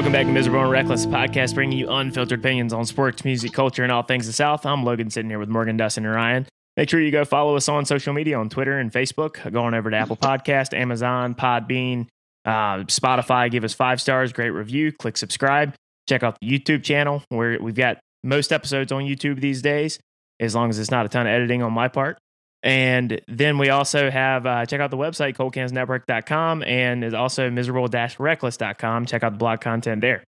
Welcome back to Miserable and Reckless podcast, bringing you unfiltered opinions on sports, music, culture, and all things the South. I'm Logan, sitting here with Morgan, Dustin, and Ryan. Make sure you go follow us on social media on Twitter and Facebook. Go on over to Apple Podcast, Amazon, Podbean, uh, Spotify. Give us five stars, great review. Click subscribe. Check out the YouTube channel where we've got most episodes on YouTube these days, as long as it's not a ton of editing on my part. And then we also have, uh, check out the website, coldcansnetwork.com, and is also miserable-reckless.com. Check out the blog content there.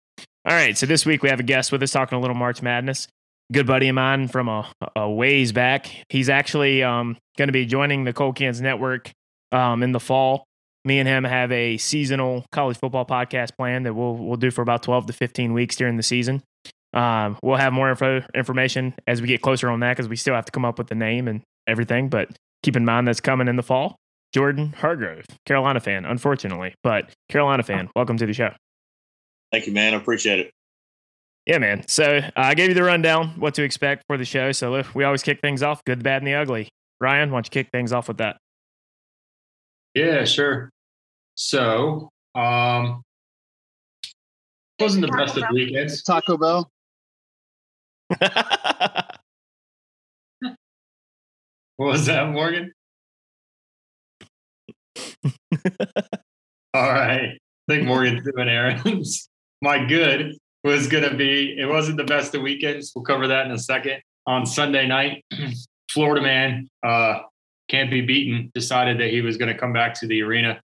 All right, so this week we have a guest with us talking a little March Madness. Good buddy of mine from a, a ways back. He's actually um, going to be joining the Cold Cans Network um, in the fall. Me and him have a seasonal college football podcast plan that we'll we'll do for about twelve to fifteen weeks during the season. Um, we'll have more info information as we get closer on that because we still have to come up with the name and everything. But keep in mind that's coming in the fall. Jordan Hargrove, Carolina fan, unfortunately, but Carolina fan, welcome to the show. Thank you, man. I appreciate it. Yeah, man. So uh, I gave you the rundown, what to expect for the show. So look, we always kick things off, good, the bad, and the ugly. Ryan, why don't you kick things off with that? Yeah, sure. So, um, wasn't the best of weekends. Taco Bell. What was that, Morgan? All right. I think Morgan's doing errands. My good was going to be, it wasn't the best of weekends. We'll cover that in a second. On Sunday night, Florida man uh, can't be beaten, decided that he was going to come back to the arena.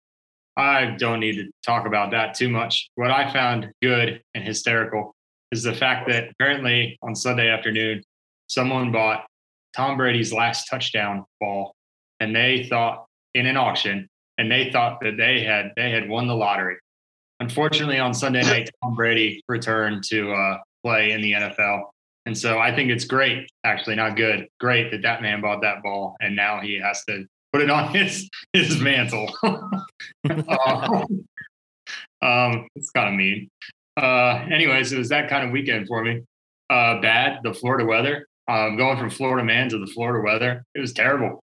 I don't need to talk about that too much. What I found good and hysterical is the fact that apparently on Sunday afternoon, someone bought Tom Brady's last touchdown ball, and they thought in an auction, and they thought that they had they had won the lottery. Unfortunately, on Sunday night, Tom Brady returned to uh, play in the NFL, and so I think it's great, actually not good, great that that man bought that ball, and now he has to put it on his his mantle. um, um, it's kind of mean. Uh, anyways, it was that kind of weekend for me. Uh, bad, the Florida weather um, going from Florida man to the Florida weather, it was terrible.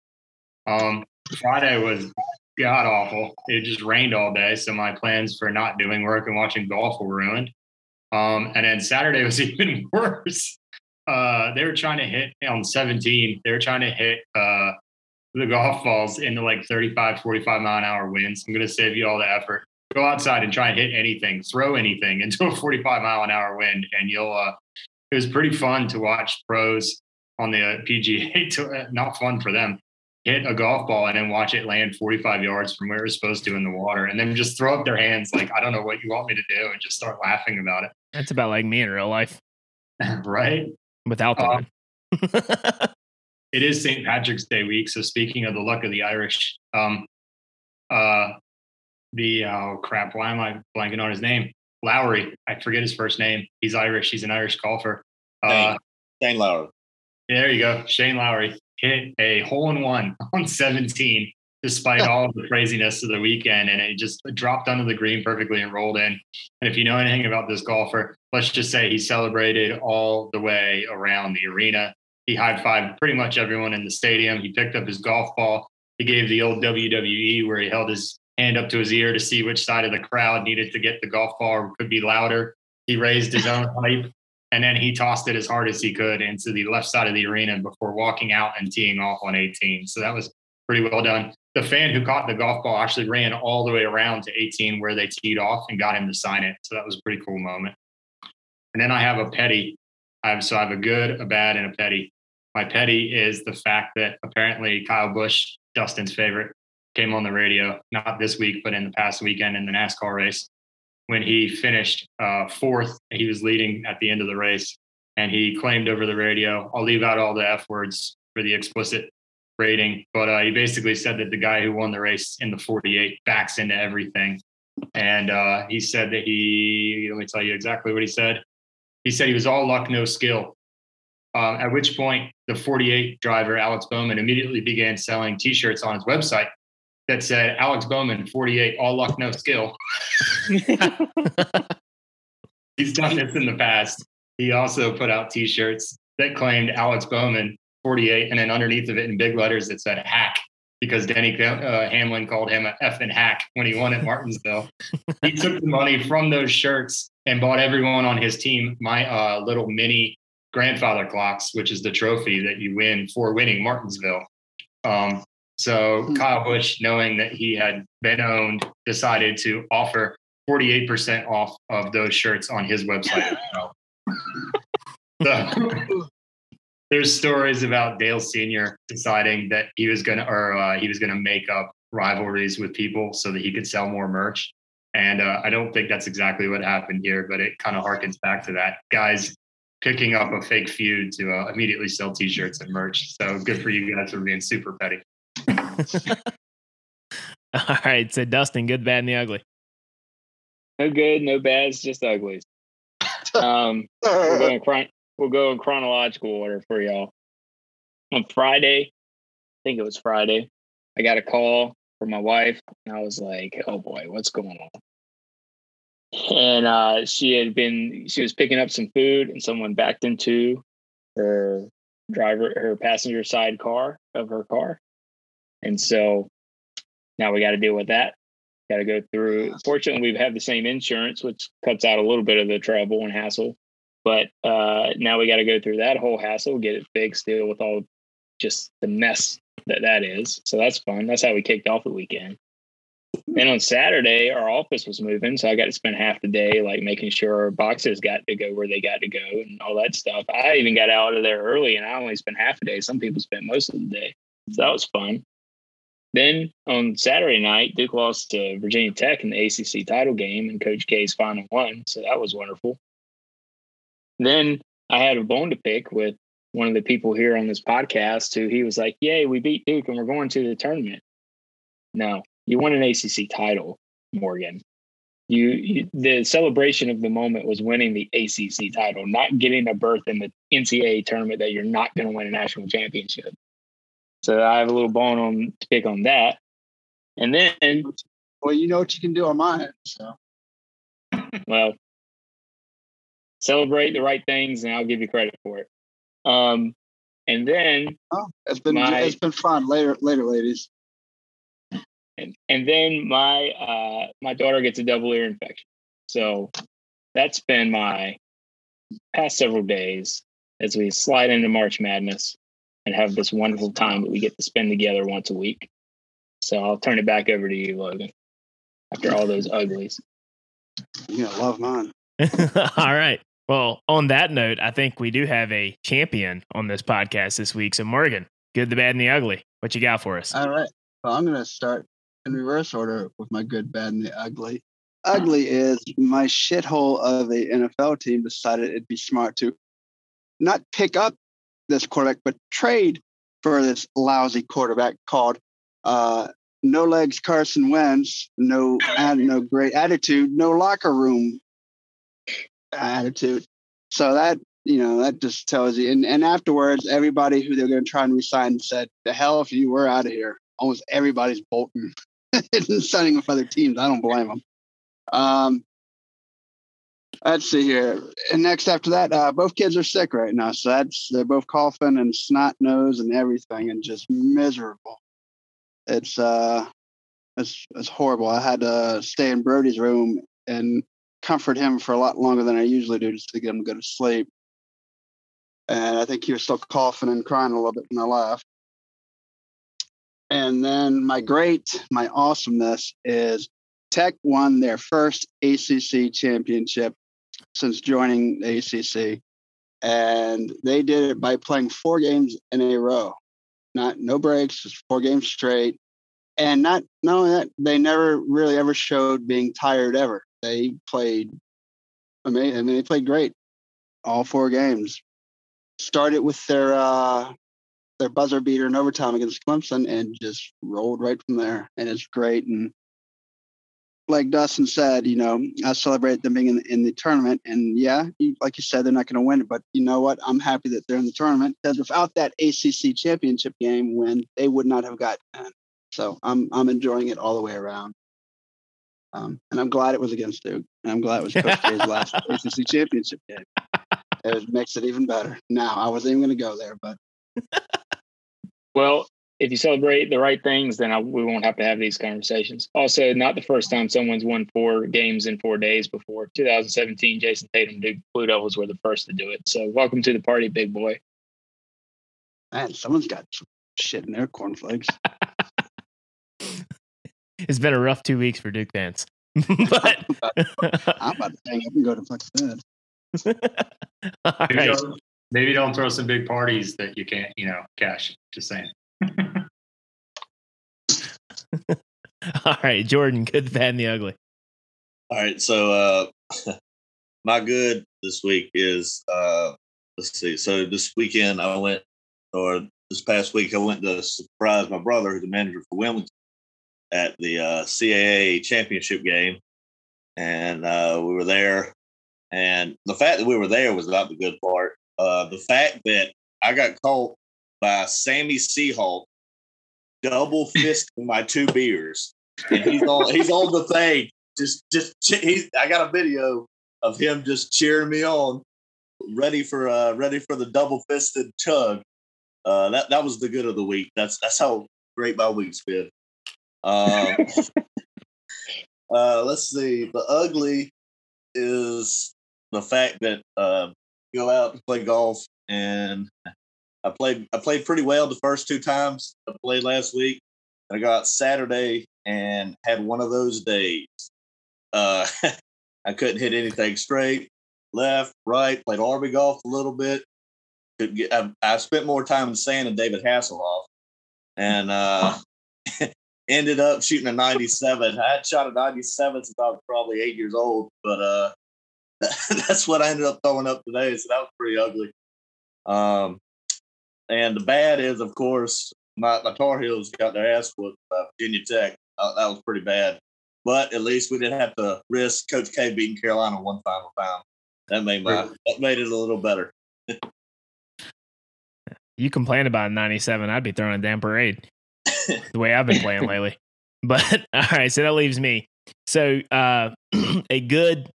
Um, Friday was god awful. It just rained all day, so my plans for not doing work and watching golf were ruined. Um, and then Saturday was even worse. Uh, they were trying to hit on 17. They were trying to hit uh, the golf balls into like 35, 45 mile an hour winds. I'm going to save you all the effort. Go outside and try and hit anything, throw anything into a 45 mile an hour wind, and you'll uh, it was pretty fun to watch pros on the uh, PGA. To, uh, not fun for them. Hit a golf ball and then watch it land 45 yards from where it was supposed to in the water, and then just throw up their hands like I don't know what you want me to do, and just start laughing about it. That's about like me in real life, right? Without that. Uh, it is St. Patrick's Day week, so speaking of the luck of the Irish, um, uh, the oh crap, why am I blanking on his name? Lowry. I forget his first name. He's Irish. He's an Irish golfer. Uh, Shane Lowry. There you go. Shane Lowry hit a hole in one on 17, despite all of the craziness of the weekend. And it just dropped under the green perfectly and rolled in. And if you know anything about this golfer, let's just say he celebrated all the way around the arena. He high fived pretty much everyone in the stadium. He picked up his golf ball. He gave the old WWE where he held his hand up to his ear to see which side of the crowd needed to get the golf ball or could be louder. He raised his own pipe and then he tossed it as hard as he could into the left side of the arena before walking out and teeing off on 18. So that was pretty well done. The fan who caught the golf ball actually ran all the way around to 18 where they teed off and got him to sign it. So that was a pretty cool moment. And then I have a petty. I have, so I have a good, a bad, and a petty. My petty is the fact that apparently Kyle Busch, Dustin's favorite, came on the radio, not this week, but in the past weekend in the NASCAR race. When he finished uh, fourth, he was leading at the end of the race, and he claimed over the radio, I'll leave out all the F words for the explicit rating, but uh, he basically said that the guy who won the race in the 48 backs into everything. And uh, he said that he, let me tell you exactly what he said. He said he was all luck, no skill. Um, at which point, the 48 driver, Alex Bowman, immediately began selling t shirts on his website that said Alex Bowman, 48, all luck, no skill. He's done this in the past. He also put out t shirts that claimed Alex Bowman, 48, and then underneath of it in big letters that said hack. because Denny uh, Hamlin called him a effing hack when he won at Martinsville. he took the money from those shirts and bought everyone on his team my uh, little mini grandfather clocks, which is the trophy that you win for winning Martinsville. Um, so hmm. Kyle Busch, knowing that he had been owned, decided to offer 48% off of those shirts on his website. so there's stories about Dale Sr. deciding that he was gonna or uh, he was gonna make up rivalries with people so that he could sell more merch. And uh, I don't think that's exactly what happened here, but it kind of harkens back to that. Guys picking up a fake feud to uh, immediately sell T-shirts and merch. So good for you guys for being super petty. All right, so Dustin, good, bad, and the ugly. No good, no bads, just uglies. Um, we're going chron- we'll go in chronological order for y'all. On Friday, I think it was Friday, I got a call from my wife, and I was like, "Oh boy, what's going on?" And uh, she had been she was picking up some food, and someone backed into her driver, her passenger side car of her car, and so now we got to deal with that. Got to go through. Fortunately, we have had the same insurance, which cuts out a little bit of the trouble and hassle. But uh, now we got to go through that whole hassle, get it fixed, deal with all just the mess that that is. So that's fun. That's how we kicked off the weekend. And on Saturday, our office was moving, so I got to spend half the day like making sure our boxes got to go where they got to go and all that stuff. I even got out of there early, and I only spent half a day. Some people spent most of the day, so that was fun. Then on Saturday night, Duke lost to Virginia Tech in the ACC title game, and Coach K's final one. So that was wonderful. Then I had a bone to pick with one of the people here on this podcast who he was like, Yay, we beat Duke and we're going to the tournament. No, you won an ACC title, Morgan. You, you, the celebration of the moment was winning the ACC title, not getting a berth in the NCAA tournament that you're not going to win a national championship. So I have a little bone on to pick on that. And then, well, you know what you can do on mine. So, well, celebrate the right things, and I'll give you credit for it. Um, and then, oh, it's been my, it's been fun. Later, later, ladies. And and then my uh my daughter gets a double ear infection, so that's been my past several days as we slide into March Madness and have this wonderful time that we get to spend together once a week. So I'll turn it back over to you, Logan, after all those uglies. Yeah, love mine. all right. Well, on that note, I think we do have a champion on this podcast this week. So, Morgan, good, the bad, and the ugly. What you got for us? All right. Well, I'm going to start in reverse order with my good, bad, and the ugly. Ugly is my shithole of a NFL team decided it'd be smart to not pick up this quarterback, but trade for this lousy quarterback called uh, No Legs Carson Wentz. No, no great attitude. No locker room attitude. So that you know that just tells you. And and afterwards, everybody who they're going to try and resign said, "The hell if you were out of here." Almost everybody's bolting and signing with other teams. I don't blame them. Um, let's see here. And next after that, uh, both kids are sick right now. So that's they're both coughing and snot nose and everything and just miserable. It's uh it's it's horrible. I had to stay in Brody's room and comfort him for a lot longer than I usually do just to get him to go to sleep. And I think he was still coughing and crying a little bit when I left. And then my great, my awesomeness is Tech won their first ACC championship since joining the ACC, and they did it by playing four games in a row, not no breaks, just four games straight. And not not that, they never really ever showed being tired ever. They played amazing. I mean, they played great all four games. Started with their uh, their buzzer beater in overtime against Clemson and just rolled right from there. And it's great. And like Dustin said, you know, I celebrate them being in, in the tournament. And yeah, you, like you said, they're not going to win it. But you know what? I'm happy that they're in the tournament because without that ACC championship game win, they would not have gotten in. So I'm I'm enjoying it all the way around. Um, and I'm glad it was against Duke. And I'm glad it was Coach K's last ACC championship game. It makes it even better. Now I wasn't even going to go there, but well, if you celebrate the right things, then I, we won't have to have these conversations. Also, not the first time someone's won four games in four days before. 2017, Jayson Tatum Duke Blue Devils were the first to do it. So, welcome to the party, big boy. Man, someone's got some shit in their cornflakes. it's been a rough two weeks for Duke fans. but I'm about to hang up and go to fuck bed. all Maybe, right. don't, maybe don't throw some big parties that you can't, you know, cash. Just saying. All right, Jordan, good, bad, and the ugly. All right. So uh my good this week is uh let's see. So this weekend I went or this past week I went to surprise my brother, who's the manager for Wilmington, at the uh CAA championship game. And uh we were there. And the fact that we were there was not the good part. Uh the fact that I got caught by Sammy C. Hawk double fisting my two beers. And he's on he's on the thing just just he's I got a video of him just cheering me on, ready for uh ready for the double fisted chug. Uh that that was the good of the week. That's that's how great my week's been. Um uh let's see. The ugly is the fact that uh go out and play golf and I played I played pretty well the first two times I played last week. And I got Saturday and had one of those days. Uh, I couldn't hit anything straight, left, right. Played Army golf a little bit. Could get. I, I spent more time in sand than David Hasselhoff, and uh, ended up shooting a 97. I had shot a 97 since I was probably eight years old, but uh, that's what I ended up throwing up today. So that was pretty ugly. Um, and the bad is, of course, my, my Tar Heels got their ass whooped by Virginia Tech. Uh, that was pretty bad. But at least we didn't have to risk Coach K beating Carolina one final time. That made my that made it a little better. You complain about 97, I'd be throwing a damn parade the way I've been playing lately. But all right, so that leaves me. So uh a good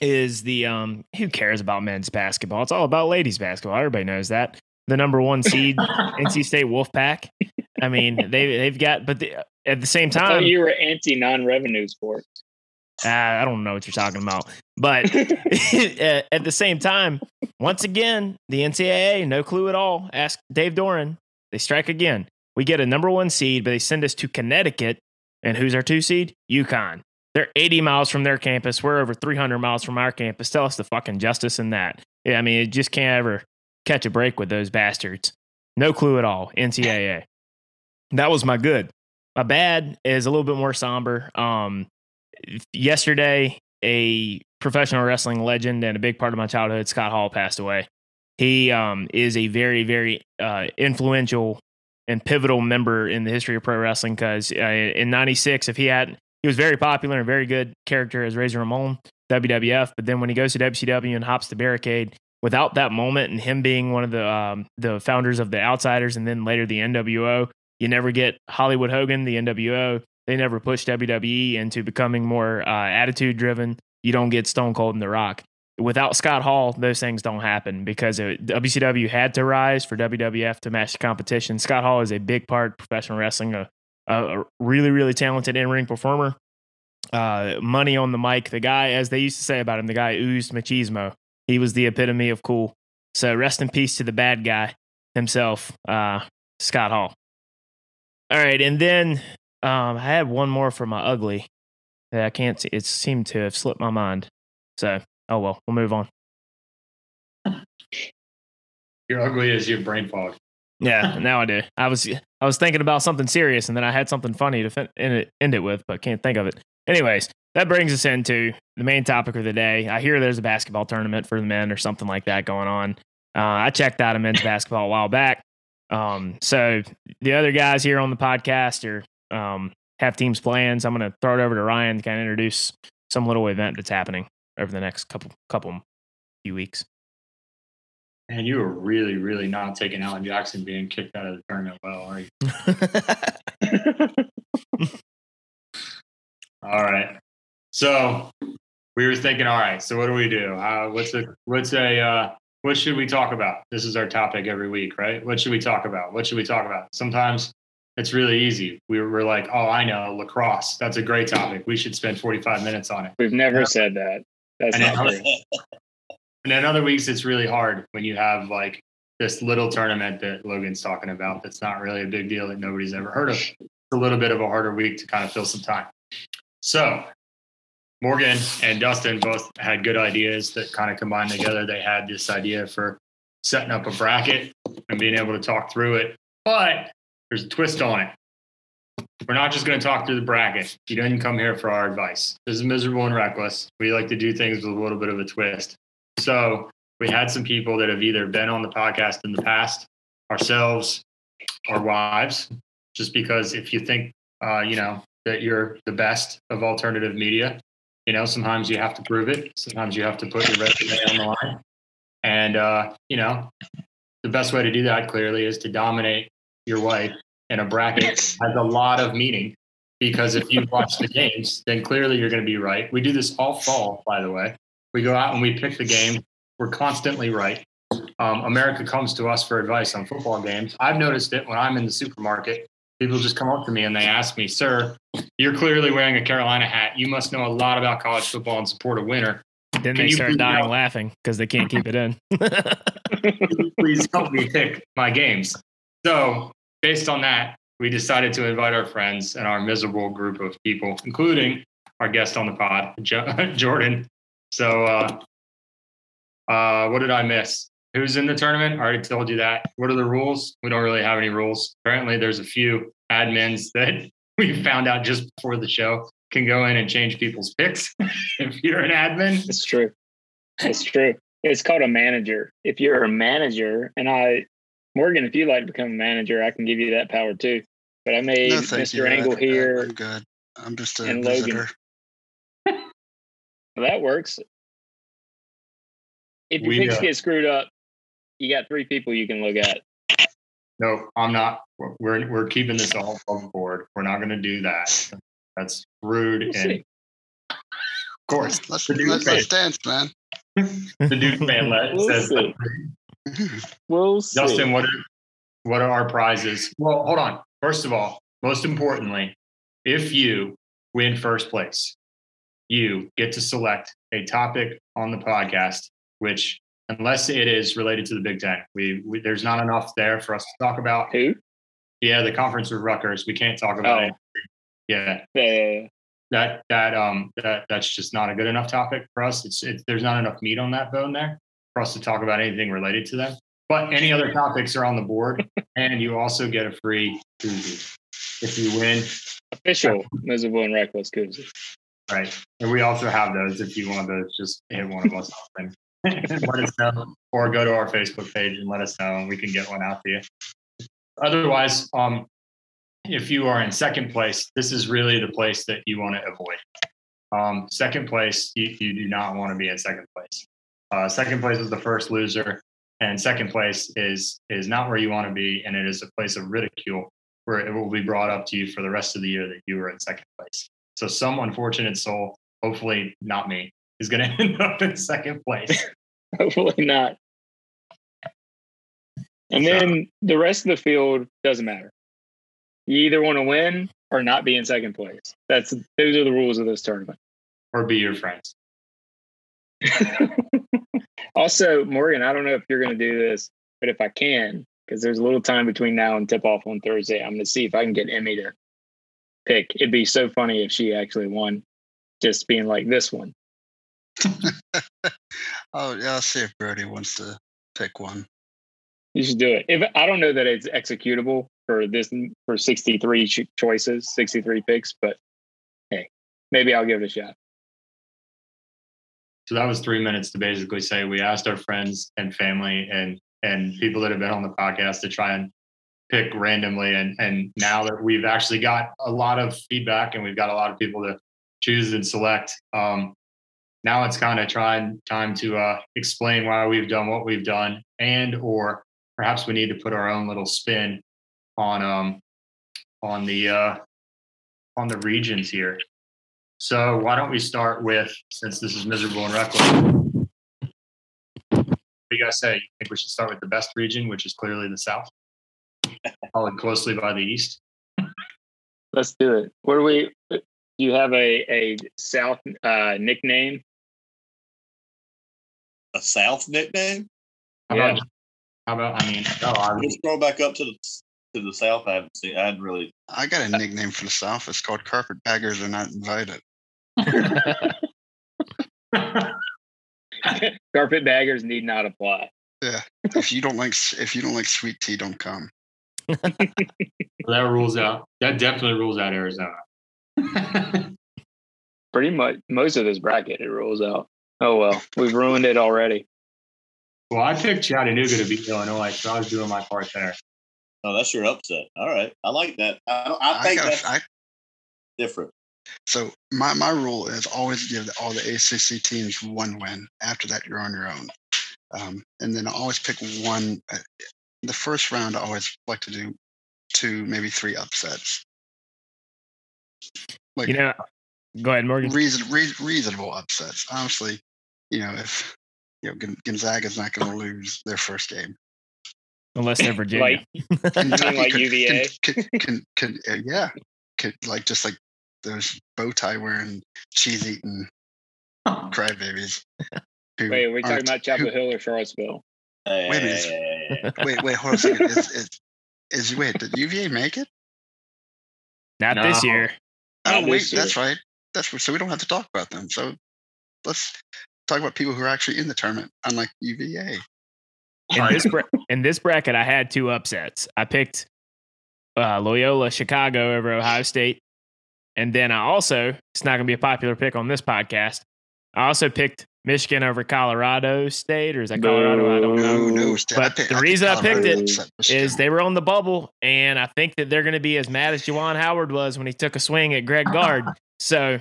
is the um who cares about men's basketball? It's all about ladies basketball. Everybody knows that. The number one seed NC State Wolfpack. I mean, they they've got but the, at the same time you were anti non-revenue sports. uh, I don't know what you're talking about. But at at the same time, once again, the NCAA, no clue at all. Ask Dave Doeren. They strike again. We get a number one seed, but they send us to Connecticut. And who's our two seed? UConn. They're 80 miles from their campus. We're over 300 miles from our campus. Tell us the fucking justice in that. Yeah, I mean, it just can't ever catch a break with those bastards. No clue at all. NCAA. That was my good. My bad is a little bit more somber. Um, yesterday, a professional wrestling legend and a big part of my childhood, Scott Hall, passed away. He um, is a very, very uh, influential and pivotal member in the history of pro wrestling because uh, in 96, if he had, he was very popular and very good character as Razor Ramon, WWF. But then when he goes to WCW and hops the barricade, without that moment and him being one of the um, the founders of the Outsiders and then later the NWO, you never get Hollywood Hogan, the NWO. They never pushed WWE into becoming more uh, attitude driven. You don't get Stone Cold and The Rock. Without Scott Hall, those things don't happen because it, WCW had to rise for WWF to match the competition. Scott Hall is a big part of professional wrestling, a, a really, really talented in ring performer. Uh, money on the mic. The guy, as they used to say about him, the guy oozed machismo. He was the epitome of cool. So rest in peace to the bad guy himself, uh, Scott Hall. All right, and then um, I had one more for my ugly that I can't see. It seemed to have slipped my mind. So, oh well, we'll move on. You're ugly as your brain fog. Yeah, now I do. I was I was thinking about something serious, and then I had something funny to fin- end it, end it with, but can't think of it. Anyways, that brings us into the main topic of the day. I hear there's a basketball tournament for the men or something like that going on. Uh, I checked out a men's basketball a while back. Um, so the other guys here on the podcast are um, have teams plans. I'm going to throw it over to Ryan to kind of introduce some little event that's happening over the next couple couple few weeks. And you were really, really not taking Alan Jackson being kicked out of the tournament well, are you? All right. So we were thinking, all right. So what do we do? Uh, what's a what's a uh, what should we talk about? This is our topic every week, right? What should we talk about? What should we talk about? Sometimes it's really easy. We were, like, oh, I know lacrosse. That's a great topic. We should spend 45 minutes on it. We've never said that. That's And not true. And then other weeks, it's really hard when you have like this little tournament that Logan's talking about. That's not really a big deal that nobody's ever heard of. It's a little bit of a harder week to kind of fill some time. So Morgan and Dustin both had good ideas that kind of combined together. They had this idea for setting up a bracket and being able to talk through it. But there's a twist on it. We're not just going to talk through the bracket. You didn't come here for our advice. This is miserable and reckless. We like to do things with a little bit of a twist. So we had some people that have either been on the podcast in the past, ourselves, our wives, just because if you think, uh, you know, that you're the best of alternative media, you know, sometimes you have to prove it. Sometimes you have to put your resume on the line. And, uh, you know, the best way to do that clearly is to dominate your wife in a bracket has a lot of meaning because if you watch the games, then clearly you're going to be right. We do this all fall, by the way. We go out and we pick the game. We're constantly right. Um, America comes to us for advice on football games. I've noticed it when I'm in the supermarket. People just come up to me and they ask me, "Sir, you're clearly wearing a Carolina hat. You must know a lot about college football and support a winner. Then Can they start dying help? laughing because they can't keep it in. please help me pick my games. So, based on that, we decided to invite our friends and our miserable group of people, including our guest on the pod, Jo- Jordan. So, uh, uh, what did I miss? Who's in the tournament? I already told you that. What are the rules? We don't really have any rules. Apparently, there's a few admins that we found out just before the show can go in and change people's picks if you're an admin. It's true. It's true. It's called a manager. If you're a manager, and I, Morgan, if you'd like to become a manager, I can give you that power too. But I made No, Mr. you. I- Angle I- here. I'm good. I'm just a and Logan. visitor. Well, that works. If your We, picks uh, get screwed up, you got three people you can look at. No, I'm not. We're we're keeping this all above board. We're not going to do that. That's rude. We'll and see. of course, Let's, the dude let's, let's dance, man. the dude fan let, We'll says. see. We'll see. Justin, what are what are our prizes? Well, hold on. First of all, most importantly, if you win first place, you get to select a topic on the podcast, which unless it is related to the Big Ten, we, we there's not enough there for us to talk about. Who? Yeah, the conference with Rutgers, we can't talk about Oh. it. Yeah, Uh, that that um that that's just not a good enough topic for us. It's it, there's not enough meat on that bone there for us to talk about anything related to them. But any other topics are on the board, and you also get a free koozie if you win. official miserable and reckless koozie. Right, and we also have those if you want to just hit one of us up and let us know, or go to our Facebook page and let us know, and we can get one out to you. Otherwise, um, if you are in second place, this is really the place that you want to avoid. Um, second place, you, you do not want to be in second place. Uh, second place is the first loser, and second place is is not where you want to be, and it is a place of ridicule where it will be brought up to you for the rest of the year that you were in second place. So some unfortunate soul, hopefully not me, is going to end up in second place. Hopefully not. And So- then the rest of the field doesn't matter. You either want to win or not be in second place. That's those are the rules of this tournament. or be your friends. also, Morgan, I don't know if you're going to do this, but if I can, because there's a little time between now and tip off on Thursday, I'm going to see if I can get Emmy to pick. It'd be so funny if she actually won, just being like this one. Oh yeah, I'll see if Brody wants to pick one. You should do it. If I don't know that it's executable for this for 63 ch- choices, 63 picks, but hey, maybe I'll give it a shot. So that was three minutes to basically say we asked our friends and family and and people that have been on the podcast to try and pick randomly. And and now that we've actually got a lot of feedback and we've got a lot of people to choose and select, um, now it's kind of trying time to uh, explain why we've done what we've done, and or perhaps we need to put our own little spin on um on the uh, on the regions here. So why don't we start with, since this is miserable and reckless, what do you guys say? You think we should start with the best region, which is clearly the South, followed closely by the East? Let's do it. What do we? Do you have a a South uh, nickname? A South nickname? How Yeah. about? How about? I mean, oh, I Let's scroll back up to the to the South. I haven't seen. I hadn't really. I got a nickname for the South. It's called Carpetbaggers Are Not Invited. Carpetbaggers need not apply. Yeah. if you don't like if you don't like sweet tea, don't come. that rules out. That definitely rules out Arizona. Pretty much most of this bracket it rolls out. Oh well, we've ruined it already. well, I picked Chattanooga to beat Illinois, so I was doing my part there. Oh, that's your upset. All right, I like that. I, don't- I think got that's I, different. so my, my rule is always give all the ACC teams one win. After that, you're on your own. Um, and then I always pick one. The first round, I always like to do two, maybe three upsets. Like You know, go ahead, Morgan. reason, rea- reasonable upsets. Honestly, you know, if you know Gon- Gonzaga's not going to lose their first game, Unless they're Virginia. Like Kentucky like could- UVA? Can, can, can, uh, yeah, could like just like those bow tie wearing, cheese eating crybabies. who Wait, are we talking aren't- about Chapel who- Hill or Charlottesville? Hey, Wait a minute. Wait, wait, hold on a second. Is, is, is wait, did UVA make it? Not this year. Oh, Not wait, this year. that's right. That's so we don't have to talk about them. So let's talk about people who are actually in the tournament, unlike UVA. In this bra- in this bracket, I had two upsets. I picked uh, Loyola Chicago over Ohio State, and then I also it's not going to be a popular pick on this podcast. I also picked Michigan over Colorado State, or is that Colorado? I don't know. No, no. But picked- the picked reason I picked Colorado it upset Michigan. Is they were on the bubble, and I think that they're going to be as mad as Juwan Howard was when he took a swing at Greg Gard. So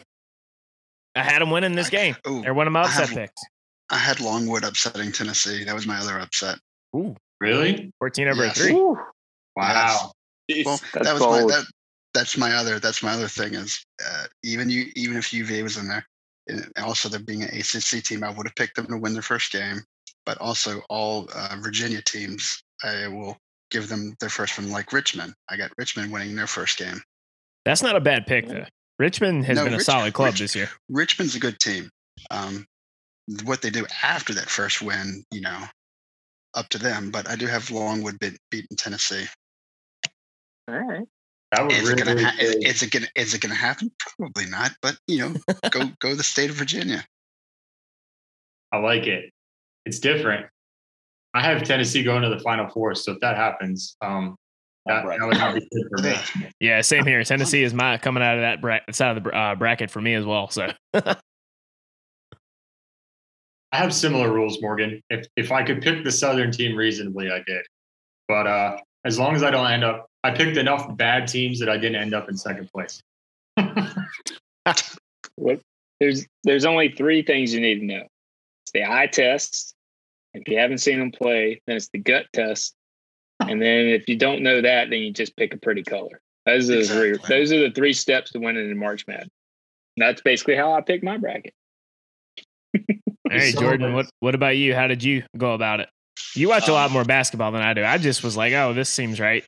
I had him winning this game. Ooh, They're one of my I upset have- picks. I had Longwood upsetting Tennessee. That was my other upset. Ooh, Really? 14 over Yes. a three. Woo. Wow. Jeez. Well, That's that was bold. my that, that's my other that's my other thing is uh, even you even if UVA was in there, and also there being an ACC team, I would have picked them to win their first game. But also all uh, Virginia teams, I will give them their first one. Like Richmond, I got Richmond winning their first game. That's not a bad pick, though. Richmond has No, been a Rich- solid club Rich- this year. Richmond's a good team. Um, what they do after that first win, you know, up to them. But I do have Longwood beat, beating Tennessee. All right. That would Is it gonna ha- be- is it gonna is it gonna happen? Probably not. But you know, go go the state of Virginia. I like it. It's different. I have Tennessee going to the Final Four, so if that happens, um, that, Right. that would not be good for me. Yeah, same here. Tennessee is my coming out of that bra- side of the uh, bracket for me as well. So I have similar rules, Morgan. If if I could pick the Southern team reasonably, I did. But uh, as long as I don't end up, I picked enough bad teams that I didn't end up in second place. What? There's there's only three things you need to know. It's the eye test. If you haven't seen them play, then it's the gut test. And then if you don't know that, then you just pick a pretty color. Those are the three. Those are the three steps to winning in March Madness. That's basically how I pick my bracket. Hey, Jordan, what what about you? How did you go about it? You watch a lot more basketball than I do. I just was like, oh, this seems right.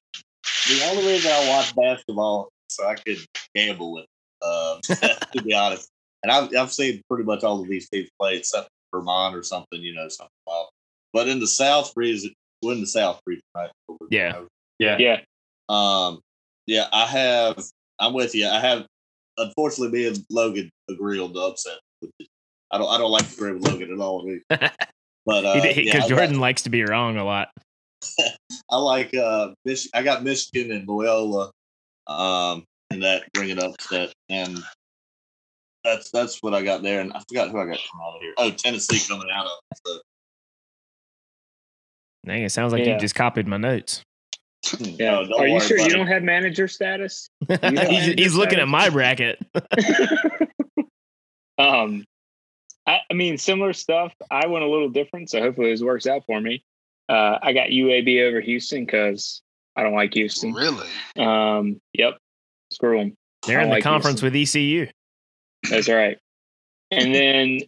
The only reason I watch basketball so I could gamble with, um, to be honest. And I've I've seen pretty much all of these teams play, except Vermont or something, you know, something wild. But in the South region, we're in the South region, right? Yeah. Yeah. Yeah. Um, yeah, I have. I'm with you. I have. Unfortunately, me and Logan agree on the upset. I don't. I don't like to agree with Logan at all. But uh, Because yeah, I got- Jordan likes to be wrong a lot. I like uh Mich- I got Michigan and Loyola um in that bring it up set, and that's that's what I got there and I forgot who I got coming out of here. Oh, Tennessee coming out of it. So, Dang, it sounds like Yeah. you just copied my notes. Yeah. no, Are you worry sure you it. don't have manager status? he's, manager he's looking at my bracket. um, I, I mean, similar stuff. I went a little different, so hopefully this works out for me. Uh, I got UAB over Houston because I don't like Houston. Really? Um, yep, screw them. They're in the like conference with E ECU. That's right. And then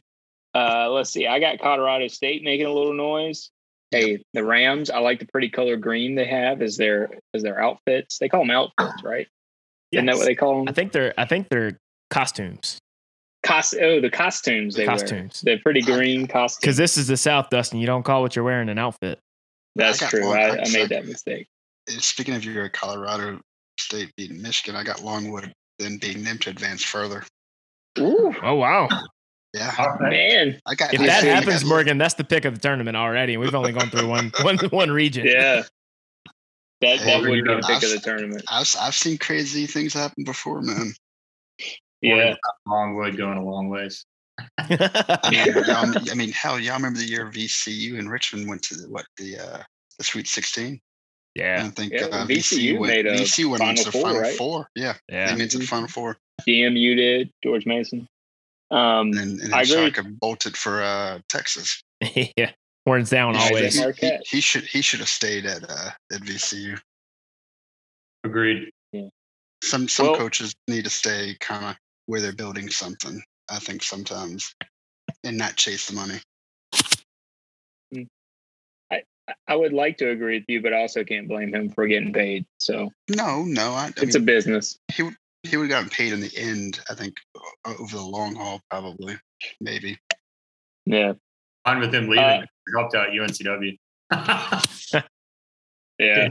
uh, let's see. I got Colorado State making a little noise. Hey, the Rams. I like the pretty color green they have as their as their outfits. They call them outfits, right? Isn't that what they call them? I think they're I think they're costumes Cos- oh, the costumes they Costumes. wear. The pretty oh, green costumes. because this is the South, Dustin. You don't call what you're wearing an outfit. That's I true. I, I I made that mistake. Speaking of your Colorado State beating Michigan, I got Longwood then beating them to advance further. Ooh, Oh wow! Yeah, All right. man. I got. If I that happens, got- Morgan, that's the pick of the tournament already, we've only gone through one one one region. Yeah. That, Hey, that would be the I've- pick of the tournament. I've I've seen crazy things happen before, man. Yeah. Longwood going a long ways. I mean, I mean, hell, y'all remember the year VCU and Richmond went to the, what the uh, the Sweet Sixteen? Yeah, don't think Yeah, uh, VCU VCU went, made a VCU went Final into the Four, Final right? Four. Yeah, yeah. they made it to the Final Four, GMU did, George Mason. Um, and then, and then I agree. Shaka bolted for uh, Texas. yeah. Horns down He should- always. He, he, he should he should have stayed at uh, at VCU. Agreed. Yeah. Some some Well- coaches need to stay kind of where they're building something. I think sometimes, and not chase the money. I- I would like to agree with you, but I also can't blame him for getting paid. So No, no, I, I it's a business. he would he would have gotten paid in the end. I think over the long haul, probably, maybe. Yeah. Fine with him leaving. Uh, helped out UNCW. Yeah.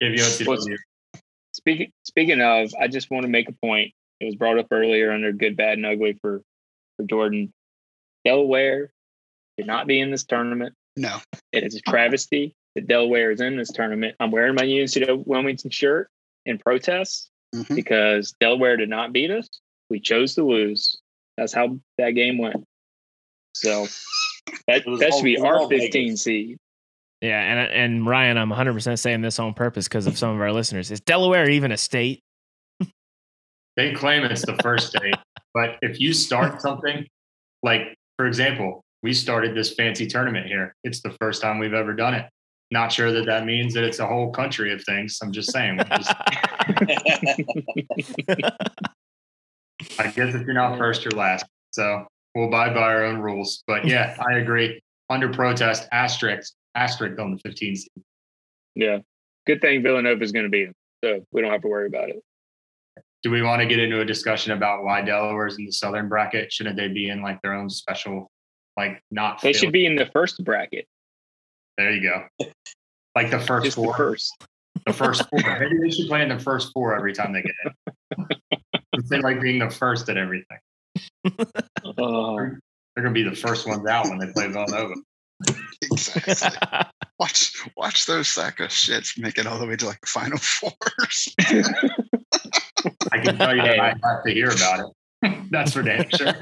Give UNCW. Speaking speaking of, I just want to make a point. It was brought up earlier under good, bad, and ugly for for Jordan. Delaware should not be in this tournament. No, It is a travesty that Delaware is in this tournament. I'm wearing my UNCW Wilmington shirt in protest Mhm. because Delaware did not beat us. We chose to lose. That's how that game went. So that It was that should be our 15 Vegas. seed. Yeah, and and Ryan, I'm 100 percent saying this on purpose because of some of our listeners. Is Delaware even a state? They claim it's the first state, but if you start something, like for example, we started this fancy tournament here. It's the first time we've ever done it. Not sure that that means that it's a whole country of things. I'm just saying. just- I guess if you're not first, you're last. So we'll abide by our own rules. But yeah, I agree. Under protest, asterisk, asterisk on the 15 seed. Yeah. Good thing Villanova is going to beat them. So we don't have to worry about it. Do we want to get into a discussion about why Delaware's in the southern bracket? Shouldn't they be in like their own special, like not? They Philly? should be in the first bracket. There you go. Like the first Just the four. first. The first four. Maybe they should play in the first four every time they get in. they like being the first at everything. Oh, They're gonna be the first ones out when they play Villanova. exactly. watch watch those sack of shits make it all the way to like the final fours. I can tell you that I have to hear about it. That's for damn sure.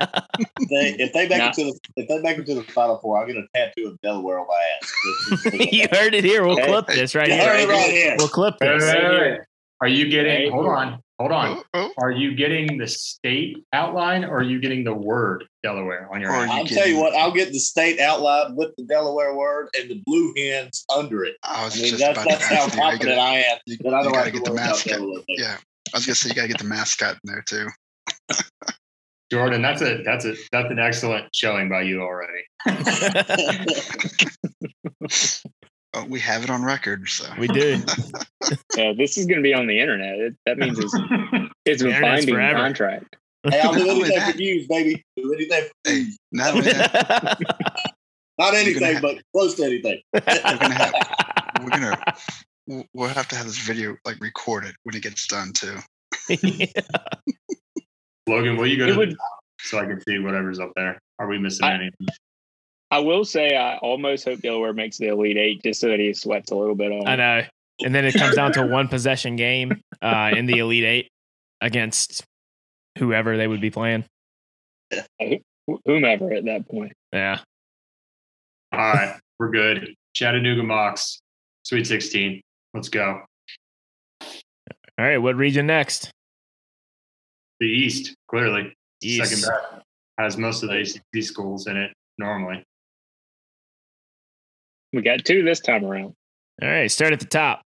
they, if they make Nah. it to the if they make it to the final four, I'll get a tattoo of Delaware on my ass. you heard it here. We'll Hey. clip this right You here. heard it right here. We'll clip Wait, this. wait, wait, wait. Are you getting? Hold on, hold on. Oh, oh, Are you getting the state outline, or are you getting the word Delaware on your? Or you I'll tell you what, I'll get the state outline with the Delaware word and the blue hens under it. I was I mean, just that's, about that's to how ask you, I confident gotta- I am you, that I don't gotta have to get the worry about mascot. Yeah, I was gonna say you gotta get the mascot in there too. Jordan, that's a that's a that's an excellent showing by you already. Oh, we have it on record, so we do. yeah, this is going to be on the internet. It, that means it's, it's The a internet's binding forever. contract. hey, I'll do Not anything for views, baby. Do anything for Hey, not Not anything, gonna have- but close to anything. gonna have- we're gonna we'll- we'll have to have this video like recorded when it gets done too. Logan, will you go It to the would- top so I can see whatever's up there? Are we missing I- anything? I will say I almost hope Delaware makes the Elite Eight just so that he sweats a little bit on I know. And then it comes down to one possession game uh, in the Elite Eight against whoever they would be playing. Whomever at that point. Yeah. All right, we're good. Chattanooga Mocs, Sweet 16. Let's go. All right. What region next? The East, clearly. East. Second best. Has most of the ACC schools in it normally. We got two this time around. All right. Start at the top.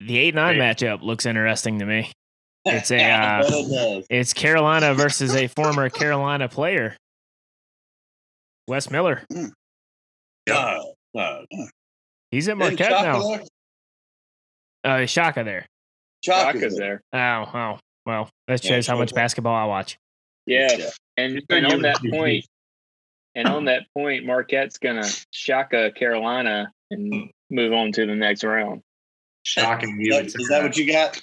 The 8 9 Hey. matchup looks interesting to me. It's a, uh, But it does. It's Carolina versus a former Carolina player, Wes Miller. No, no. He's at Marquette now. Chopper there? Uh, Shaka there. Chaka's Shaka's there. Oh, oh. Well, that Yeah, shows how much basketball I watch. Yeah. Yeah. And, and on that point, and on that point, Marquette's gonna shaka Carolina and move on to the next round. Shocking you. Is that, is that what you got?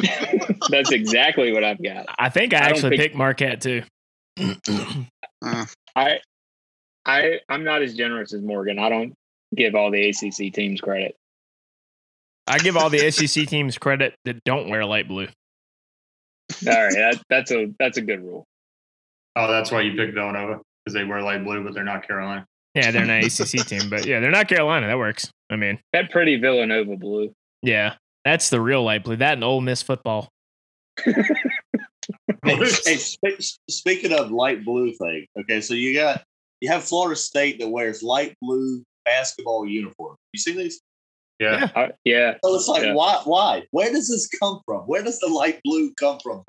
That's exactly what I've got. I think I, I actually think- picked Marquette too. Uh, I I I'm not as generous as Morgan. I don't give all the ACC teams credit. I give all the SEC teams credit that don't wear light blue. All right, that, that's a that's a good rule. Oh, that's why you picked Villanova because they wear light blue, but they're not Carolina. Yeah, they're an ACC team, but yeah, they're not Carolina. That works. I mean, That pretty Villanova blue. yeah, that's the real light blue. That and Ole Miss football. Hey, hey, speaking of light blue thing, okay, so you got you have Florida State that wears light blue basketball uniform. You see these? Yeah. Uh, yeah, So it's like, Yeah. why? Why? Where does this come from? Where does the light blue come from?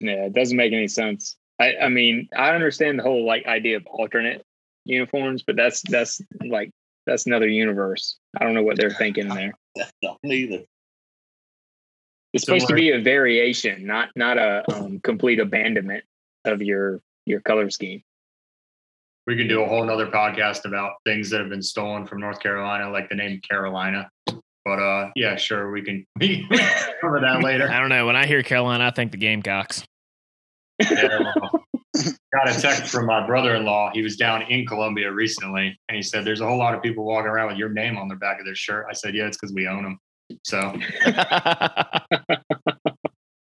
yeah, it doesn't make any sense. I I mean, I understand the whole like idea of alternate uniforms, but that's that's like that's another universe. I don't know what they're thinking there. No, neither. It's supposed to be a variation, not not a um, complete abandonment of your your color scheme. We can do a whole nother podcast about things that have been stolen from North Carolina, like the name Carolina. But uh, yeah, sure, we can we can cover that later. I don't know. When I hear Carolina, I think the Gamecocks. Yeah, got a text from my brother-in-law. He was down in Columbia recently, and he said, "There's a whole lot of people walking around with your name on their back of their shirt." I said, "Yeah, it's because we own them." So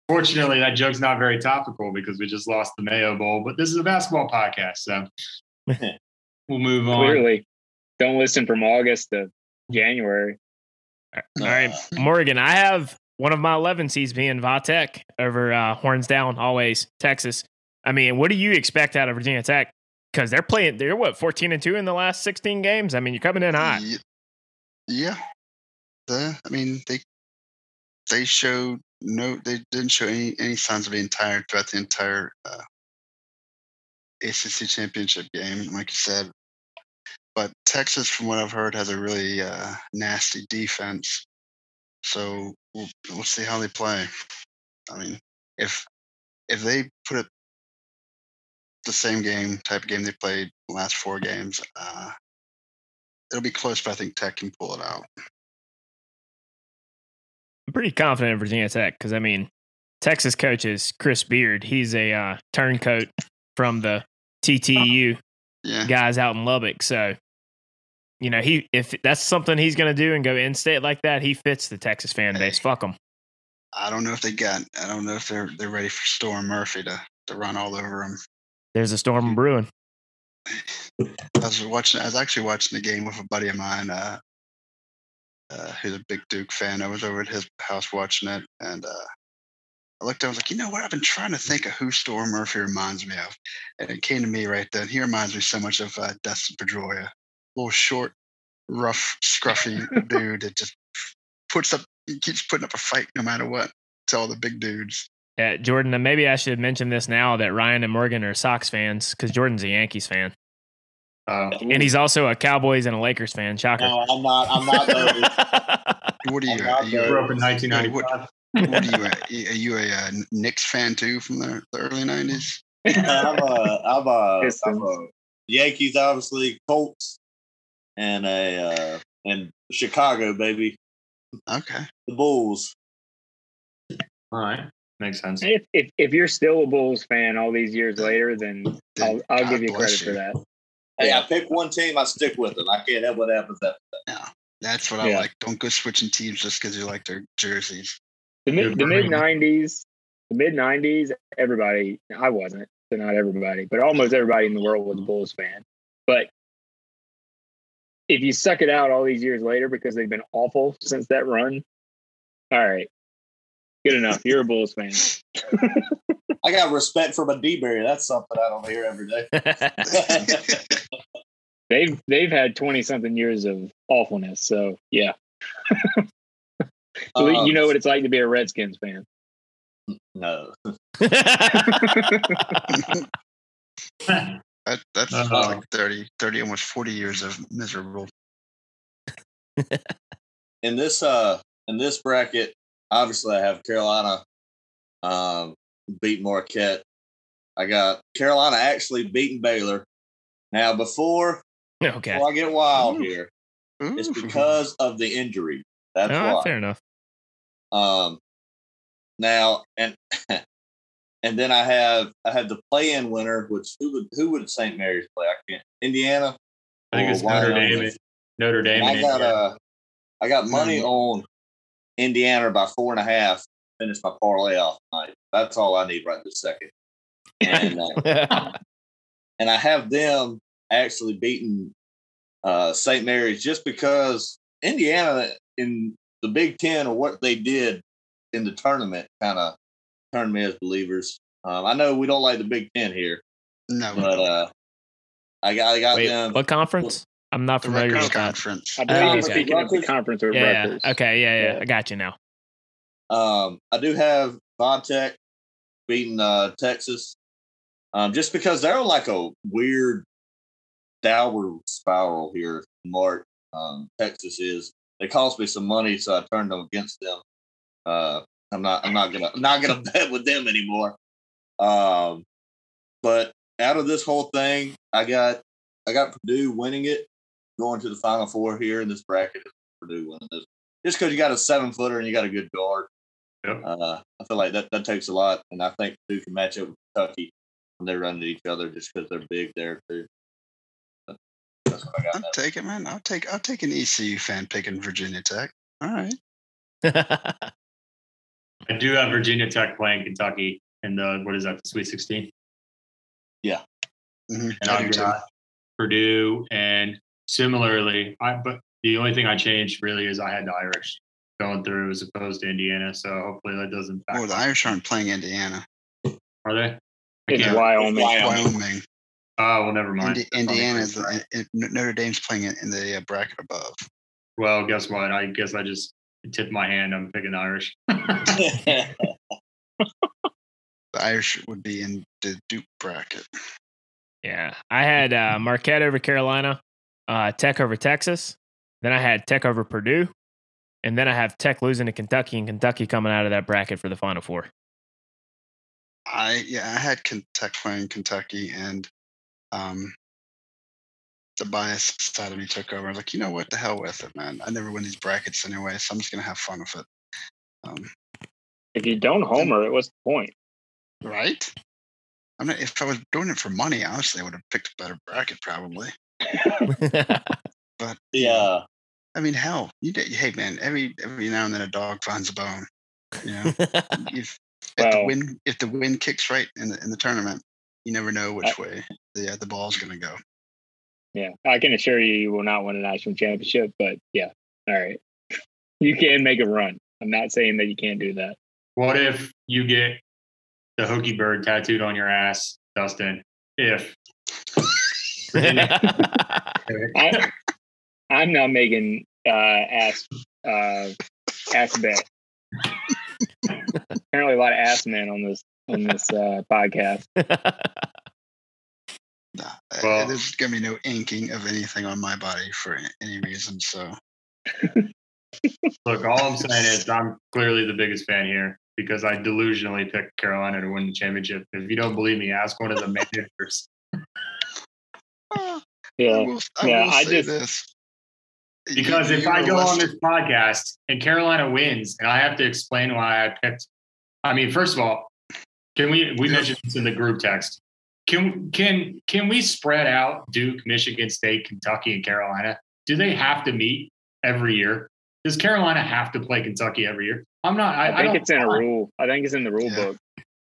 fortunately, that joke's not very topical because we just lost the Mayo Bowl. But this is a basketball podcast, so we'll move on. Clearly, don't listen from August to January. All right, Morgan. I have one of my 11 seeds being Va Tech over uh, Horns Down, always Texas. I mean, what do you expect out of Virginia Tech? Because they're playing, they're what 14 and two in the last 16 games. I mean, you're coming in hot. Yeah. The, I mean, they they showed no, they didn't show any any signs of being tired throughout the entire uh, ACC championship game, like you said. But Texas, from what I've heard, has a really uh, nasty defense. So we'll, we'll see how they play. I mean, if if they put it the same game type of game they played the last four games, uh, it'll be close, but I think Tech can pull it out. I'm pretty confident in Virginia Tech because I mean, Texas coach is Chris Beard. He's a uh, turncoat from the TTU Yeah, guys out in Lubbock. So, you know, he if that's something he's going to do and go in state like that, he fits the Texas fan base. Fuck him. I don't know if they got. I don't know if they're they're ready for Storm Murphy to to run all over them. There's a storm brewing. I was watching. I was actually watching the game with a buddy of mine, uh, uh, who's a big Duke fan. I was over at his house watching it, and uh, I looked. I was like, you know what? I've been trying to think of who Storm Murphy reminds me of, and it came to me right then. He reminds me so much of uh, Dustin Pedroia, little short, rough, scruffy dude that just puts up. He keeps putting up a fight no matter what. To all the big dudes. Yeah, Jordan. uh, Maybe I should mention this now that Ryan and Morgan are Sox fans because Jordan's a Yankees fan, Uh, and he's also a Cowboys and a Lakers fan. Shocker. No, I'm not. I'm not. What are you? I'm not you, grew up in 1995. what are you? A, are you a, uh Knicks fan too from the, the early '90s? I'm a. I'm a. I'm a Yankees, obviously, Colts, and a uh, and Chicago, baby, Okay. the Bulls. All right, makes sense. If, if if you're still a Bulls fan all these years later, then I'll I'll give you credit you. for that. Hey, I pick one team, I stick with it. I can't help what happens after that. That's what I Yeah. like. Don't go switching teams just because you like their jerseys. The mid the mid nineties, the mid '90s, everybody. I wasn't, so not everybody, but almost everybody in the world was a Bulls fan. But if you suck it out all these years later because they've been awful since that run, all right, good enough. You're a Bulls fan. I got respect for my D-Berry. That's something I don't hear every day. They've they've had twenty something years of awfulness. So yeah, So you know what it's like to be a Redskins fan. No. That, that's Uh, like 30, 30, almost 40 years of miserable. In this uh in this bracket, obviously I have Carolina um, beat Marquette. I got Carolina actually beating Baylor. Now, before, Okay. before I get wild Ooh. here, it's because of the injury. That's All right, why. fair enough. Um, now and and then I have I have the play-in winner, which who would who would St. Mary's play? I can't. Indiana. I think it's Notre Wyoming? Dame. Notre Dame. I got Indiana. uh, I got money Mm. on Indiana by four and a half. Finish my parlay off tonight. That's all I need right this second. And uh, and I have them actually beating uh, St. Mary's just because Indiana in the Big Ten or what they did in the tournament kind of turned me as believers. Um, I know we don't like the Big Ten here, no, but uh, I got I got Wait, them. what conference? I'm not the familiar Rutgers with that. conference. I believe Oh, he's okay. speaking of the conference with Yeah. Rutgers. Okay. Yeah, yeah. Yeah. I got you now. Um, I do have Va Tech beating uh, Texas, um, just because they're like a weird downward spiral here. Mark, um, Texas is. They cost me some money, so I turned them against them. Uh, I'm not. I'm not gonna. I'm not gonna bet with them anymore. Um, but out of this whole thing, I got. I got Purdue winning it, going to the Final Four here in this bracket. Purdue winning this, just because you got a seven footer and you got a good guard. Yep. Uh, I feel like that, that takes a lot, and I think Duke can match up with Kentucky when they run into each other just because they're big there too. But that's what I got. I'll now. take it, man. I'll take I'll take an ECU fan picking Virginia Tech. All right. I do have Virginia Tech playing Kentucky in the what is that, the Sweet 16? Mhm, And I I've got Purdue, and similarly, I but the only thing I changed really is I had the Irish going through as opposed to Indiana. So hopefully that doesn't. Oh, the Irish aren't playing Indiana. Are they? I It's Wyoming. Wyoming. Wyoming. Oh well, never mind. Indi- Indiana is the, in- in- Notre Dame's playing it in the uh, bracket above. Well, guess what? I guess I just tipped my hand. I'm picking Irish. The Irish would be in the Duke bracket. yeah. I had uh, Marquette over Carolina, uh, Tech over Texas. Then I had Tech over Purdue. And then I have Tech losing to Kentucky and Kentucky coming out of that bracket for the Final Four. I yeah, I had Tech playing Kentucky, and um, the bias side of me took over. I was like, you know what, the hell with it, man. I never win these brackets anyway, so I'm just gonna have fun with it. Um, If you don't homer it, was the point? right? I'm not. If I was doing it for money, honestly, I would have picked a better bracket probably. But yeah, I mean, hell, you did. Hey, man, every every now and then a dog finds a bone. You know, if, if the wind if the wind kicks right in the in the tournament, you never know which I- way the uh, the ball's gonna go. Yeah, I can assure you, you will not win a national championship. But yeah, all right, you can make a run. I'm not saying that you can't do that. What if you get the hooky bird tattooed on your ass, Dustin? If I, I'm not making uh, ass uh, ass bet. Apparently, a lot of ass men on this on this uh, podcast. Nah, Well- there's gonna be no inking of anything on my body for any reason. So look, all I'm saying is I'm clearly the biggest fan here because I delusionally picked Carolina to win the championship. If you don't believe me, ask one of the managers. I Yeah, will, I Yeah, will I say just- this. You- Because if you I were go on this podcast and Carolina wins, and I have to explain why I picked, I mean, first of all, can we we mentioned this in the group text? Can can can we spread out Duke, Michigan State, Kentucky, and Carolina? Do they have to meet every year? Does Carolina have to play Kentucky every year? I'm not. I, I I think don't it's in a rule. I think it's in the rule Yeah. book.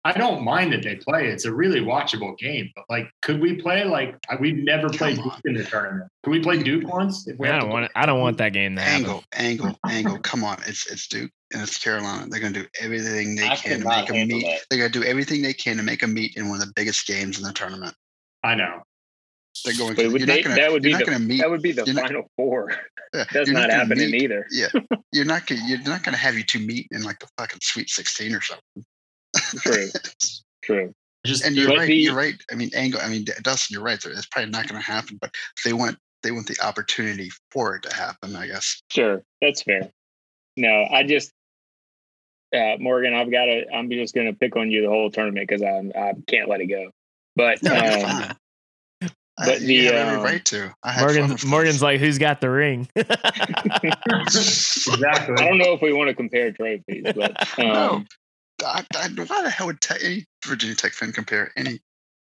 I don't mind that they play. It's a really watchable game. But like, could we play like we've never played Come Duke in the tournament? Could we play Duke once? If we I have don't to want it. I don't want that game to happen. angle, angle, angle. Come on, it's it's Duke and it's Carolina. They're gonna do everything they I can to make a meet. that. They're gonna do everything they can to make a meet in one of the biggest games in the tournament. I know. They're going. But To, would you're they- not gonna. that would be you're not the- meet. That would be the you're not- final four. yeah, That's you're not happening meet- either. Yeah, you're not gonna. You're not gonna have you two meet in like the fucking Sweet Sixteen or something. True. True. Just And you're right. the- you're right. I mean, angle. I mean, Dustin, you're right. There, it's probably not going to happen. But they want they want the opportunity for it to happen. I guess. Sure. That's fair. no, I just uh, Morgan, I've got to. I'm just going to pick on you the whole tournament because I I can't let it go. But No, you're um, fine. I- but you the, have every um, right to. I Morgan, Morgan's like, who's got the ring? exactly. I don't know if we want to compare trophies, but um, No. I, I, why the hell would te- any Virginia Tech fan compare any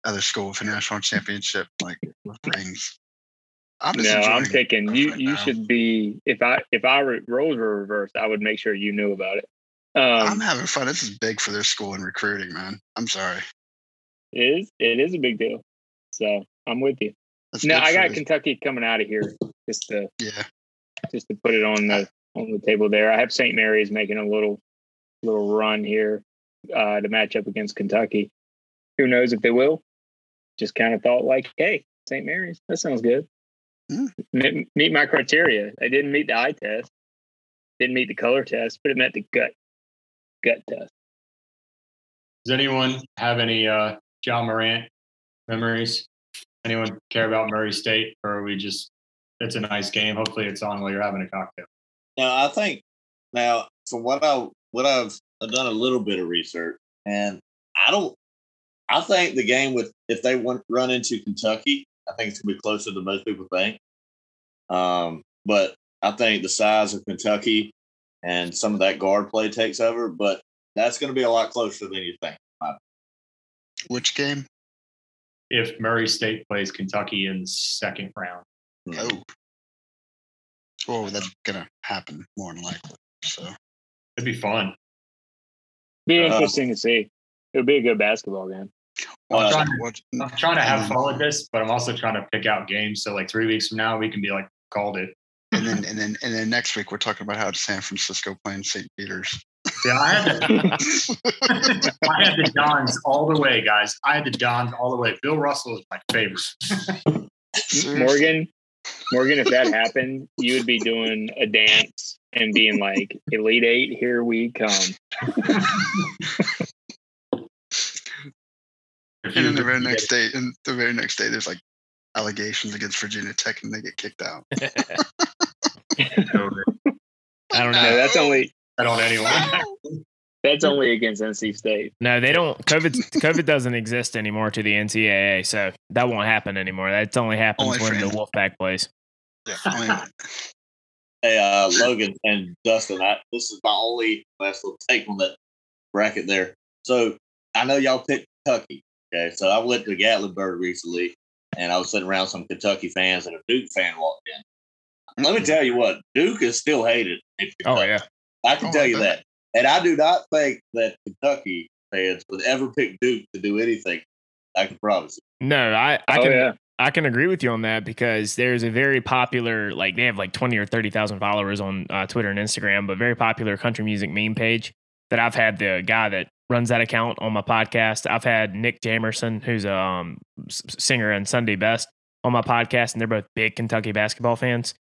other school with a national championship like with rings? I'm just no, I'm enjoying picking you. right you now. should be. If I if I were, roles were reversed, I would make sure you knew about it. I'm Um, having fun. This is big for their school and recruiting, man. I'm sorry. it is it is a big deal. So I'm with you. That's No, I got the- Kentucky coming out of here just to Yeah, just to put it on the on the table there. I have St. Mary's making a little little run here uh, to match up against Kentucky. Who knows if they will? Just kind of thought like, hey, St. Mary's, that sounds good. Hmm. Meet, meet my criteria. I didn't meet the eye test, didn't meet the color test, but it met the gut gut test. Does anyone have any uh, John Morant memories? Anyone care about Murray State, or are we just? It's a nice game. Hopefully, it's on while you're having a cocktail. Now I think now from what I what I've, I've done a little bit of research, and I don't. I think the game with if they want run into Kentucky, I think it's gonna be closer than most people think. Um, but I think the size of Kentucky and some of that guard play takes over, but that's going to be a lot closer than you think. which game? If Murray State plays Kentucky in the second round, Oh, oh, that's gonna happen more than likely. So it'd be fun. Be Uh, interesting to see. It would be a good basketball game. I'm Uh, trying, watch- I'm trying to have fun with this, but I'm also trying to pick out games. So, like three weeks from now, we can be like called it. And then and then and then next week we're talking about how it's San Francisco playing St. Peter's. Yeah, I had the, I had the Dons all the way, guys. I had the Dons all the way. Bill Russell is my favorite. Morgan, Morgan, if that happened, you would be doing a dance and being like, "Elite Eight, here we come." And then the very next day, and the very next day, there's like allegations against Virginia Tech, and they get kicked out. over I don't No, know. that's only that on anyone. that's only against NC State. No, they don't. COVID COVID doesn't exist anymore to the NCAA, so that won't happen anymore. That only happens Only when for- the Wolfpack plays. Yeah, Hey, uh, Logan and Dustin, I, this is my only last little take on that bracket there. So I know y'all picked Kentucky. Okay, so I went to Gatlinburg recently, and I was sitting around some Kentucky fans, and a Duke fan walked in. Let me tell you what, Duke is still hated. in Oh Kentucky. yeah, I can Oh, tell you bet. that. And I do not think that Kentucky fans would ever pick Duke to do anything. I can promise you. no, I I oh can yeah, I can agree with you on that because there's a very popular, like they have like 20 or 30,000 followers on uh, Twitter and Instagram, but very popular country music meme page that I've had the guy that runs that account on my podcast. I've had Nick Jamerson, who's a um, singer and Sunday Best on my podcast, and they're both big Kentucky basketball fans.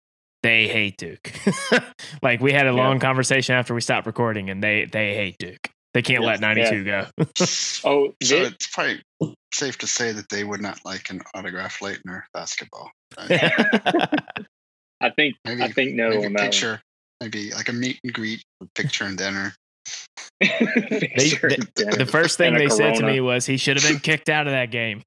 They hate Duke. like we had a Yeah. long conversation after we stopped recording, and they they hate Duke. They can't let 92 go. oh, so thi- it's probably safe to say that they would not like an autograph Laettner basketball. right? I think Maybe, I think no maybe on that picture, maybe like a meet and greet, with picture and dinner. they- dinner. the first thing And a they said to me was he should have been kicked out of that game.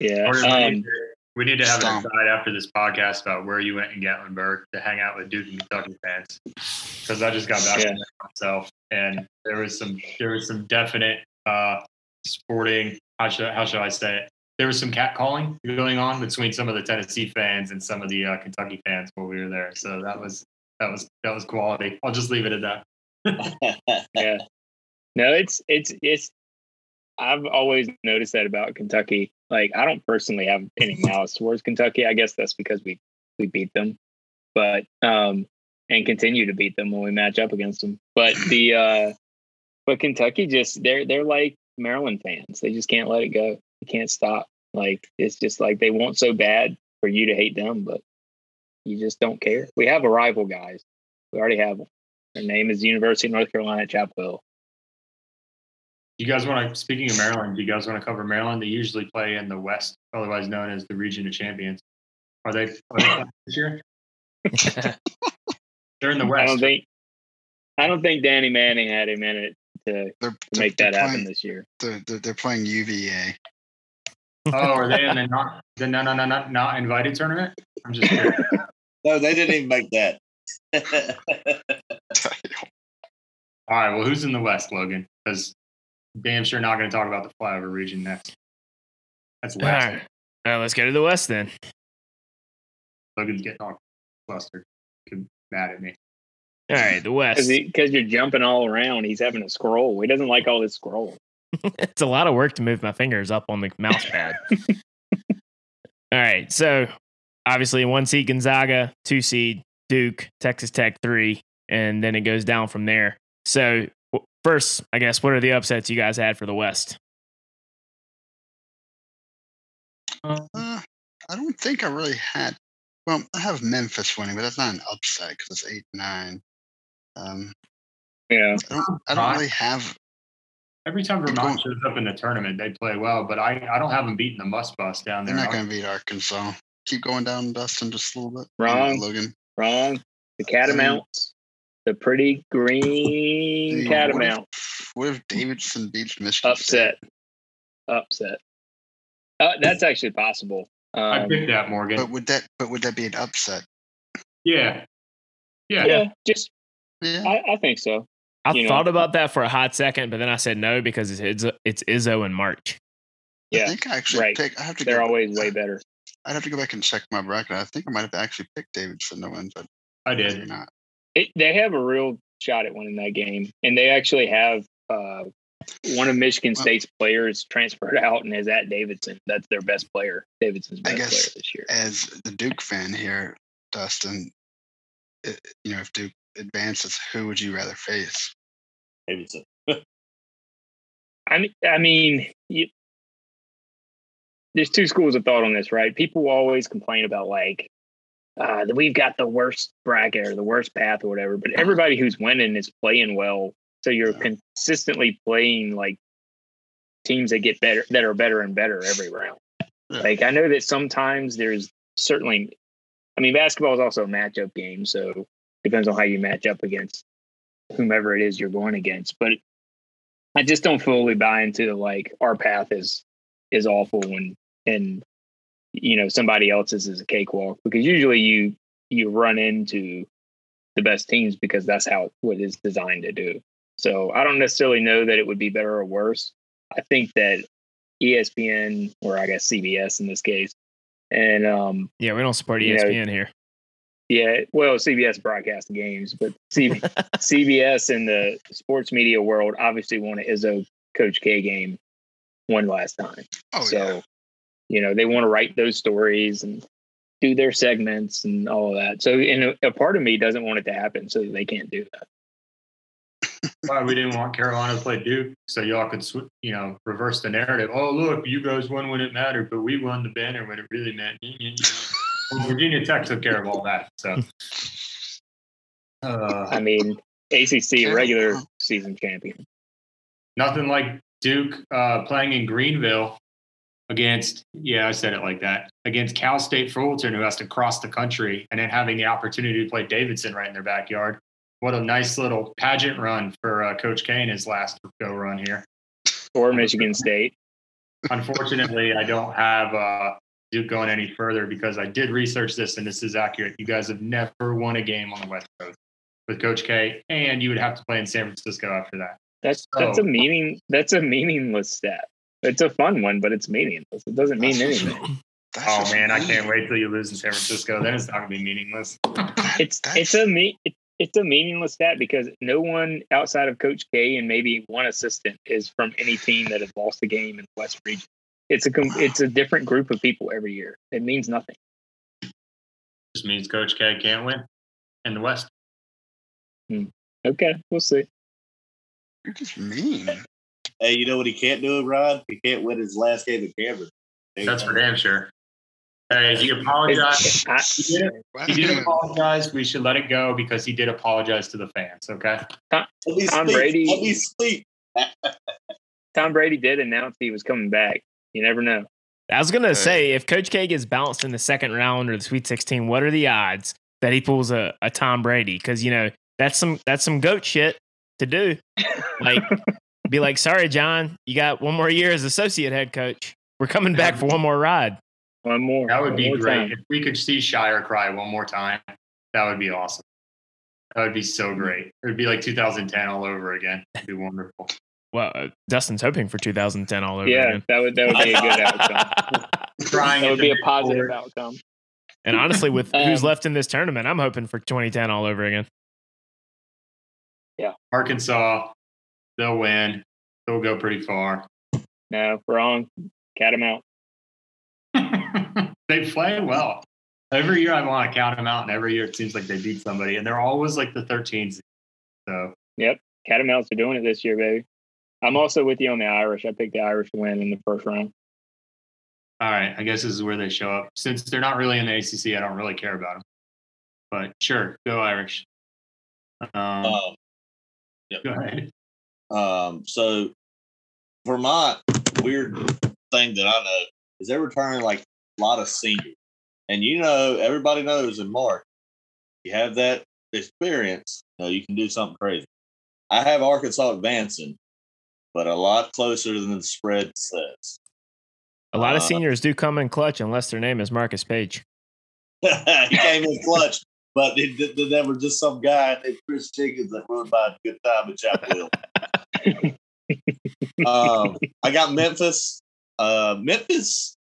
yeah, um, need to, we need to have an Stomp. aside after this podcast about where you went in Gatlinburg to hang out with Duke and Kentucky fans, because I just got back Yeah. from there myself, and there was some there was some definite uh, sporting how should how should I say it? There was some catcalling going on between some of the Tennessee fans and some of the uh, Kentucky fans while we were there. So that was that was that was quality. I'll just leave it at that. yeah. No, it's it's it's. I've always noticed that about Kentucky. Like, I don't personally have any malice towards Kentucky. I guess that's because we we beat them, but um, and continue to beat them when we match up against them. But the uh, but Kentucky just they're they're like Maryland fans. They just can't let it go. They can't stop. Like it's just like they want so bad for you to hate them, but you just don't care. We have a rival, guys. We already have them. Their name is University of North Carolina at Chapel Hill. You guys want to, speaking of Maryland, do you guys want to cover Maryland? They usually play in the West, otherwise known as the Region of Champions. Are they, are they this year? They're in the West. I West. don't think I don't think Danny Manning had a minute to, to make they're that happen this year. They're, they're, they're playing UVA. Oh, are they in the not the no no no not not invited tournament? I'm just curious. No, they didn't even make that. All right. Well, who's in the West, Logan? Because damn sure not going to talk about the flyover region next. That's All West. right. All right, let's go to the West then. Logan's getting all flustered. Mad at me. All right, the West. Because you're jumping all around. He's having to scroll. He doesn't like all this scroll. it's a lot of work to move my fingers up on the mouse pad. All right, so obviously one seed Gonzaga, two seed Duke, Texas Tech three, and then it goes down from there. So w- first, I guess, what are the upsets you guys had for the West? Uh, I don't think I really had. Well, I have Memphis winning, but that's not an upset because it's eight nine. Um, Yeah. I don't. I don't really have. Every time Vermont shows up in the tournament, they play well, but I, I don't have them beating the must bus down They're there. not going to beat Arkansas. Keep going down, Dustin, just a little bit. Wrong. Logan. Wrong. The catamounts. The pretty green Hey, what if- catamount. What if Davidson beats Michigan? Upset. Upset. Uh, that's actually possible. I Um, picked that, Morgan. But would that? But would that be an upset? yeah. Yeah. yeah, just Yeah. I, I think so. I You know- thought about that for a hot second, but then I said no because it's Izzo, it's Izzo in March. Yeah, I Yeah, think I actually right. pick. I have to. they're go, always way better. I'd have to go back and check my bracket. I think I might have actually picked Davidson to win, but I maybe did. not. It, they have a real shot at winning that game, and they actually have uh, one of Michigan Well- State's players transferred out and is at Davidson. That's their best player. Davidson's I best guess player this year. As the Duke fan here, Dustin, i you know, if Duke advances, who would you rather face? Maybe so. I mean, I mean, you, there's two schools of thought on this, right? People always complain about like uh, that we've got the worst bracket or the worst path or whatever, but everybody who's winning is playing well, so you're consistently playing like teams that get better, that are better and better every round. Like I know that sometimes there's certainly, I mean, basketball is also a matchup game, so depends on how you match up against whomever it is you're going against, but. I just don't fully buy into like our path is is awful when and you know somebody else's is a cakewalk because usually you you run into the best teams because that's how what is designed to do. So I don't necessarily know that it would be better or worse. I think that ESPN or I guess CBS in this case and um Yeah, we don't support E You know, ESPN here. yeah, well, CBS broadcast games, but C- CBS and the sports media world obviously won an Izzo Coach K game one last time. Oh so, yeah, you know, they want to write those stories and do their segments and all of that. So, and a, a part of me doesn't want it to happen, so they can't do that. Why we didn't want Carolina to play Duke, so y'all could, sw- you know, reverse the narrative. Oh, look, you guys won when it mattered, but we won the banner when it really meant. Well, Virginia Tech took care of all that. So, uh, I mean, ACC regular season champion. nothing like Duke uh, playing in Greenville against, yeah, I said it like that, against Cal State Fullerton, who has to cross the country, and then having the opportunity to play Davidson right in their backyard. What a nice little pageant run for uh, Coach K in his last go run here. Or Michigan State. Unfortunately, I don't have uh, Duke going any further because I did research this and this is accurate. You guys have never won a game on the West Coast with Coach K, and you would have to play in San Francisco after that. That's that's a meaning. That's a meaningless stat. It's a fun one, but it's meaningless. It doesn't mean That's anything. just- oh, that's Oh just man, I can't wait till you lose in San Francisco. Then it's not gonna be meaningless. It's That's- it's a me it, it's a meaningless stat because no one outside of Coach K and maybe one assistant is from any team that has lost a game in the West region. It's a com- it's a different group of people every year. It means nothing. Just means Coach K can't win in the West. Hmm. Okay, we'll see. You're just mean. Hey, you know what he can't do, Rod? He can't win his last game in Cameron. That's for damn sure. Hey, he apologized. He did, he did apologize. We should let it go because he did apologize to the fans. Okay. Let me Tom speak. Brady- Let me speak. Tom Brady did announce he was coming back. You never know. I was gonna say if Coach K gets bounced in the second round or the Sweet 16, what are the odds that he pulls a, a Tom Brady? Because you know that's some that's some goat shit to do. Like, be like, sorry, John, you got one more year as associate head coach. We're coming back for one more ride. One more. That would be great. time. If we could see Scheyer cry one more time, that would be awesome. That would be so great. It would be like 2010 all over again. It'd be wonderful. Well, uh, Dustin's hoping for 2010 all over again. Yeah, again. that would that would be a good outcome. Trying That would be a positive board. outcome. and honestly, with who's Um, left in this tournament, I'm hoping for 2010 all over again. Yeah, Arkansas, they'll win. They'll go pretty far. No, wrong. Cat him out. they play well. Every year I want to count them out, and every year it seems like they beat somebody, and they're always like the 13th. So yep, Catamounts are doing it this year, baby. I'm also with you on the Irish. I picked the Irish to win in the first round. All right, I guess this is where they show up. Since they're not really in the ACC, I don't really care about them. But sure, go Irish. Um, Um, go ahead. Um, so Vermont, weird thing that I know is they're returning like a lot of seniors. And you know, everybody knows in March, you have that experience, you know, you can do something crazy. I have Arkansas advancing, but a lot closer than the spread says. A lot of Uh, seniors do come in clutch unless their name is Marcus Paige. he came in clutch, but it, th- th- there was just some guy named Kris Jenkins that rode by a good time at Chapel Hill. um, I got Memphis. Uh, Memphis,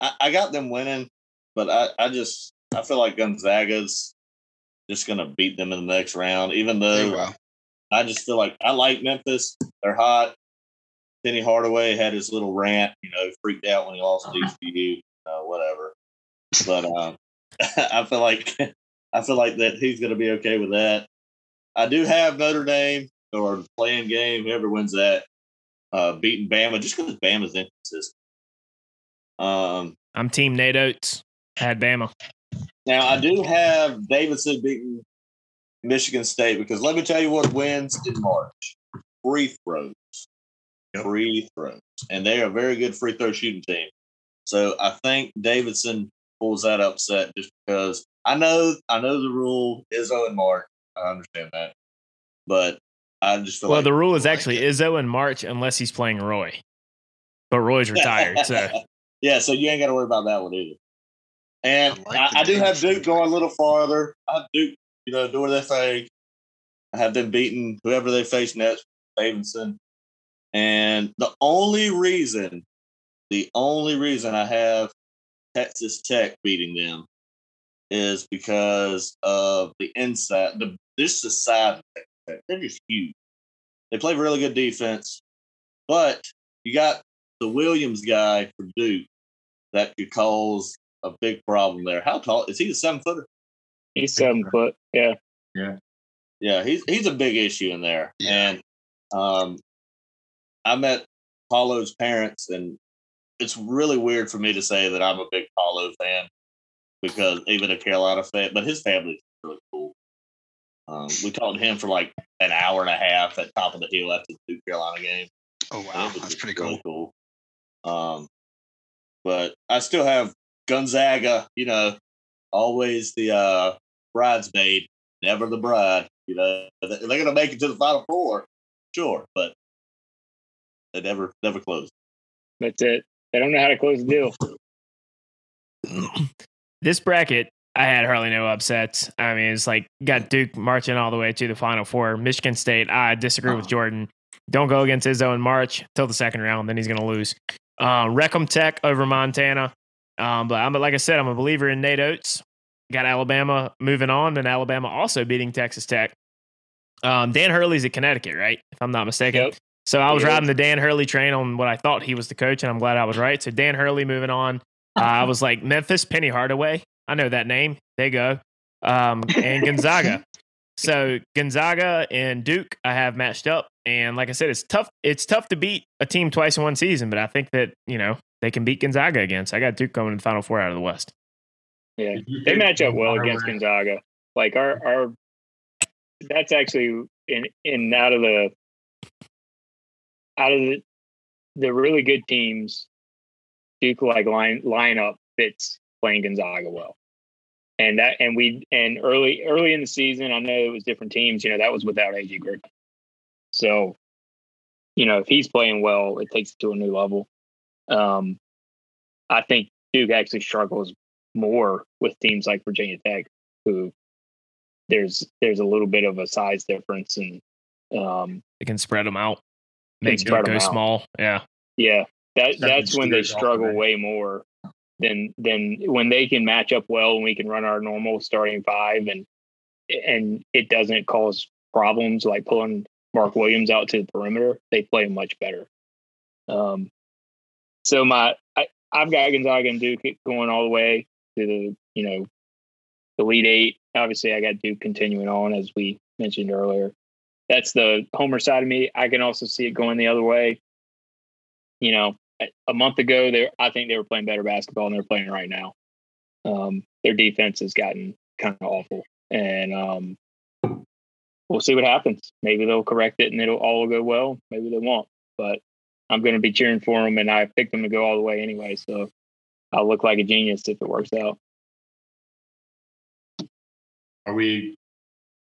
I, I got them winning, but I, I just I feel like Gonzaga's just gonna beat them in the next round. Even They though will. I just feel like I like Memphis. They're hot. Penny Hardaway had his little rant, you know, freaked out when he lost to ECU, uh, whatever. But um, I feel like I feel like that he's going to be okay with that. I do have Notre Dame or playing game, whoever wins that, uh, beating Bama just because Bama's inconsistent. Um, I'm Team Nate Oats. Had Bama. now I do have Davidson beating Michigan State because let me tell you what wins in March: free throws, Yep. free throws, and they are a very good free throw shooting team. So I think Davidson pulls that upset just because I know I know the rule is Owen Mark. I understand that, but I just feel Well, like the rule is like actually it. Izzo in March unless he's playing Roy. But Roy's retired, so yeah, so you ain't got to worry about that one either. And I like I, I do have Duke Duke going a little farther. I have Duke, you know, doing their thing. I have them beating whoever they face next, Davidson. And the only reason, the only reason I have Texas Tech beating them is because of the inside. The this is side of Texas Tech. They're just huge. They play really good defense, but you got the Williams guy for Duke that could cause a big problem there. How tall is he? A seven footer? He's seven foot. Yeah. Yeah. Yeah, he's he's a big issue in there. Yeah. And um, I met Paolo's parents, and it's really weird for me to say that I'm a big Paolo fan because even a Carolina fan, but his family's really cool. Um, we talked to him for like an hour and a half at top of the hill after the Duke Carolina game. Oh wow, was that's pretty really cool. cool. Um, but I still have Gonzaga. You know, always the uh, bridesmaid, never the bride. You know, they're going to make it to the final four, sure, but they never never close. That's it. They don't know how to close the deal. this bracket, I had hardly no upsets. I mean, it's like got Duke marching all the way to the Final Four. Michigan State, I disagree with Jordan. Don't go against Izzo in March till the second round, then he's going to lose. Uh, Wreck 'Em Tech over Montana. Um, but I'm like I said, I'm a believer in Nate Oats. Got Alabama moving on, and Alabama also beating Texas Tech. Um, Dan Hurley's at Connecticut, right? If I'm not mistaken. Yep. So I was Yeah. riding the Dan Hurley train on what I thought he was the coach, and I'm glad I was right. So Dan Hurley moving on. Uh, I was like Memphis, Penny Hardaway. I know that name. There you go. Um, and Gonzaga. so Gonzaga and Duke, I have matched up, and like I said, it's tough. It's tough to beat a team twice in one season, but I think that you know they can beat Gonzaga again. So I got Duke coming in the Final Four out of the West. Yeah. They match up well against Gonzaga. Like our our that's actually in in out of the out of the the really good teams, Duke like line lineup fits playing Gonzaga well. and that and we and early early in the season, I know it was different teams. You know that was without AJ Griffin. So, you know, if he's playing well, it takes it to a new level. Um, I think Duke actually struggles more with teams like Virginia Tech, who there's there's a little bit of a size difference, and um, They can spread them out. Make spread Duke 'em go small. Yeah. yeah, that Second that's when they struggle way more than than when they can match up well and we can run our normal starting five and and it doesn't cause problems like pulling Mark Williams out to the perimeter. They play much better. Um, so my I, I've got Gonzaga and Duke going all the way to the you know the lead eight. Obviously, I got Duke continuing on as we mentioned earlier. That's the homer side of me. I can also see it going the other way. You know, a- month ago, they I think they were playing better basketball than they're playing right now. Um, their defense has gotten kind of awful, and um, we'll see what happens. Maybe they'll correct it and it'll all go well. Maybe they won't, but I'm going to be cheering for them, and I picked them to go all the way anyway. So I'll look like a genius if it works out. Are we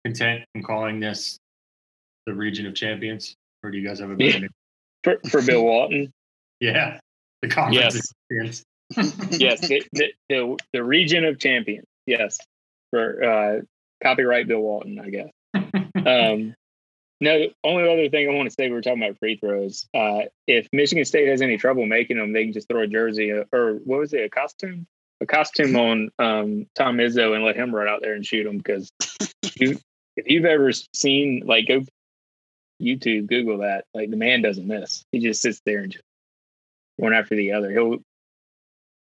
content in calling this the region of champions, or do you guys have a better Yeah. name? For, for Bill Walton, Yeah, the conference Yes. of champions. yes, the, the, the, the region of champions. Yes, for uh, copyright Bill Walton, I guess. Um, no, the only other thing I want to say, we were talking about free throws. Uh, if Michigan State has any trouble making them, they can just throw a jersey uh, or what was it, a costume? A costume on um, Tom Izzo and let him run out there and shoot them. Because if you've ever seen, like, go YouTube, Google that. Like, the man doesn't miss. He just sits there and just one after the other. He'll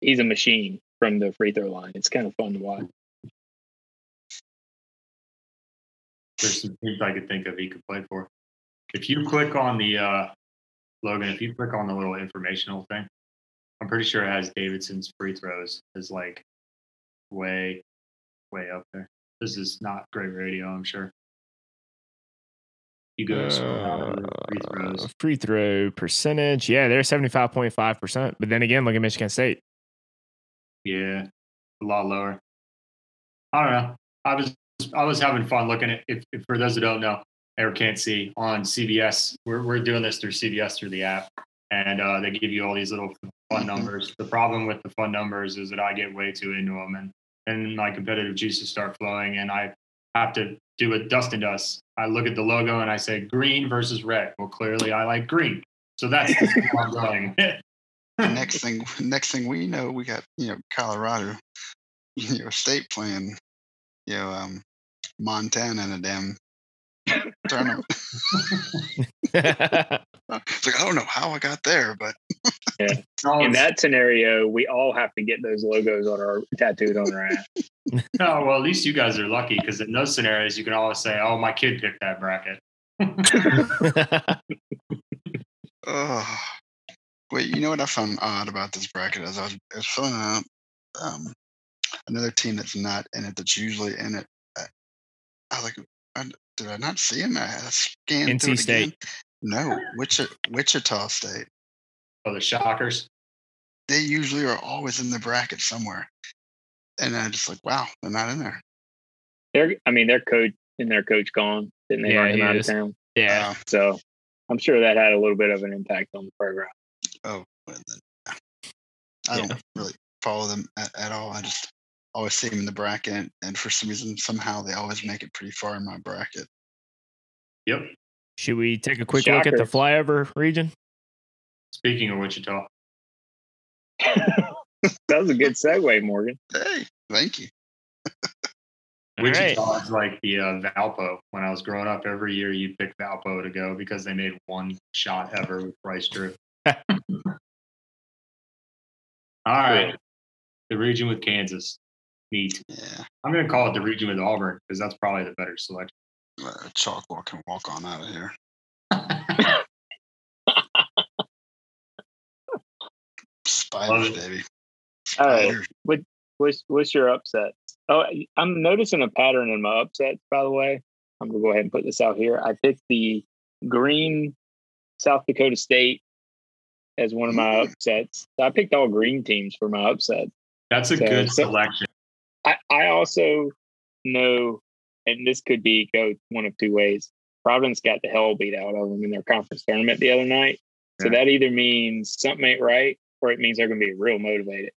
he's a machine from the free throw line. It's kind of fun to watch. There's some teams I could think of he could play for. If you click on the uh, Logan, if you click on the little informational thing, I'm pretty sure it has Davidson's free throws is like way, way up there. This is not great radio, I'm sure. You go scroll down to the free Uh, throws. free throw percentage. Yeah, they're 75.5%. But then again, look at Michigan State. Yeah, a lot lower. I don't know. I was I was having fun looking at if, if for those who don't know or can't see on CBS, we're we're doing this through CBS through the app, and uh, they give you all these little fun numbers. The problem with the fun numbers is that I get way too into them, and and my competitive juices start flowing, and I have to do what Dustin does. I look at the logo and I say green versus red. Well, clearly I like green, so that's where I'm going. next thing, next thing we know, we got you know Colorado, you know, state playing, you know, um, Montana in a damn tournament. It's like I don't know how I got there, but No, In that scenario, we all have to get those logos on our tattooed on our ass. No, well, at least you guys are lucky because in those scenarios, you can always say, "Oh, my kid picked that bracket." oh, wait, you know what I found odd about this bracket as I was, I was filling out um, another team that's not in it that's usually in it. I, I was like, I, did I not see him? I had to scan NC through it State. again. No, Wichita, Wichita State. Oh, the Shockers. They usually are always in the bracket somewhere, and I just like, wow, they're not in there. They're, I mean, their coach and their coach gone. Didn't they Yeah, run him out is. of town? yeah. Uh, So I'm sure that had a little bit of an impact on the program. oh, well, then, I Yeah. don't really follow them at, at all. I just always see them in the bracket, and for some reason, somehow they always make it pretty far in my bracket. Yep. Should we take a quick look at the flyover region? Speaking of Wichita, that was a good segue, Morgan. Hey, thank you. All right. Wichita is like the uh, Valpo. When I was growing up, every year you'd pick Valpo to go because they made one shot ever with Bryce Drew. All right, the region with Kansas. Neat. Yeah, I'm going to call it the region with Auburn because that's probably the better selection. uh, Chalkwell can walk on out of here. Spiders, it. baby. All right. Spiders. What's what's your upset? Oh, I- I'm noticing a pattern in my upsets. By the way, I'm gonna go ahead and put this out here. I picked the green South Dakota State as one of my upsets. I picked all green teams for my upset. That's a So- good selection. I, I also know, and this could be go one of two ways. Providence got the hell beat out of them in their conference tournament the other night. So Yeah. that either means something ain't right or it means they're going to be real motivated.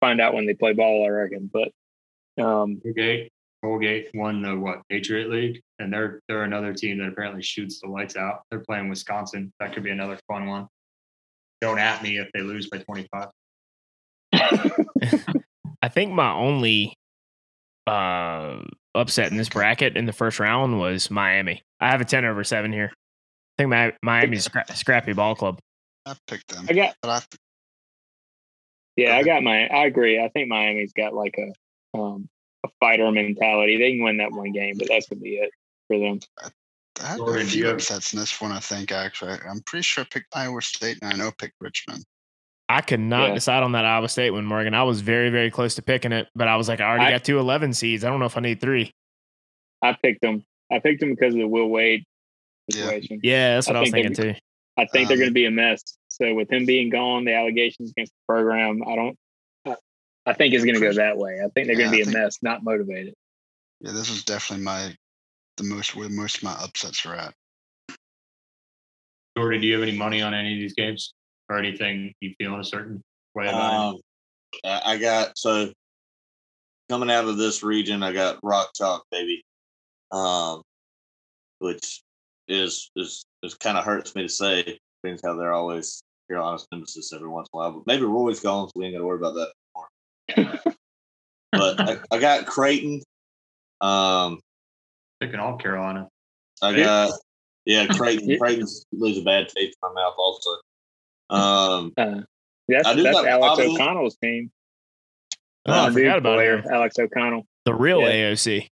Find out when they play ball, I reckon. But um, Colgate, Colgate won the what Patriot League, and they're they're another team that apparently shoots the lights out. They're playing Wisconsin. That could be another fun one. Don't at me if they lose by 25. I think my only uh, upset in this bracket in the first round was Miami. I have a 10 over 7 here. I think Mi- Miami's a scra- scrappy ball club. I picked them, I got, but I yeah, I got my, I agree. I think Miami's got like a, um, a fighter mentality. They can win that one game, but that's going to be it for them. I had a few you upsets in this one. I think actually, I'm pretty sure I picked Iowa State, and I know I picked Richmond. I could not Yeah. decide on that Iowa State one, Morgan. I was very, very close to picking it, but I was like, I already I- got two 11 seeds. I don't know if I need three. I picked them. I picked them because of the Will Wade Yeah. situation. Yeah, that's what I, was think thinking too. I think they're Um, going to be a mess. So with him being gone, the allegations against the program, I don't. I, I think it's going to go that way. I think they're Yeah, going to be I a think- mess, not motivated. Yeah, this is definitely my the most where most of my upsets are at. Jordan, do you have any money on any of these games or anything you feel in a certain way about it? Um, I I got so coming out of this region, I got Rock Chalk, baby, um, which is is is kind of hurts me to say, being how they're always your honest nemesis every once in a while. But maybe Roy's gone, so we ain't got to worry about that anymore. but I, I got Creighton. Um, Picking all Carolina. I got yeah, Creighton. Creighton's leaves a bad taste in my mouth also. Um, Uh, that's I do Alex Providence. O'Connell's team. Oh, I Uh, forgot dude, about player, him. Alex O'Connell. The real Yeah. AOC.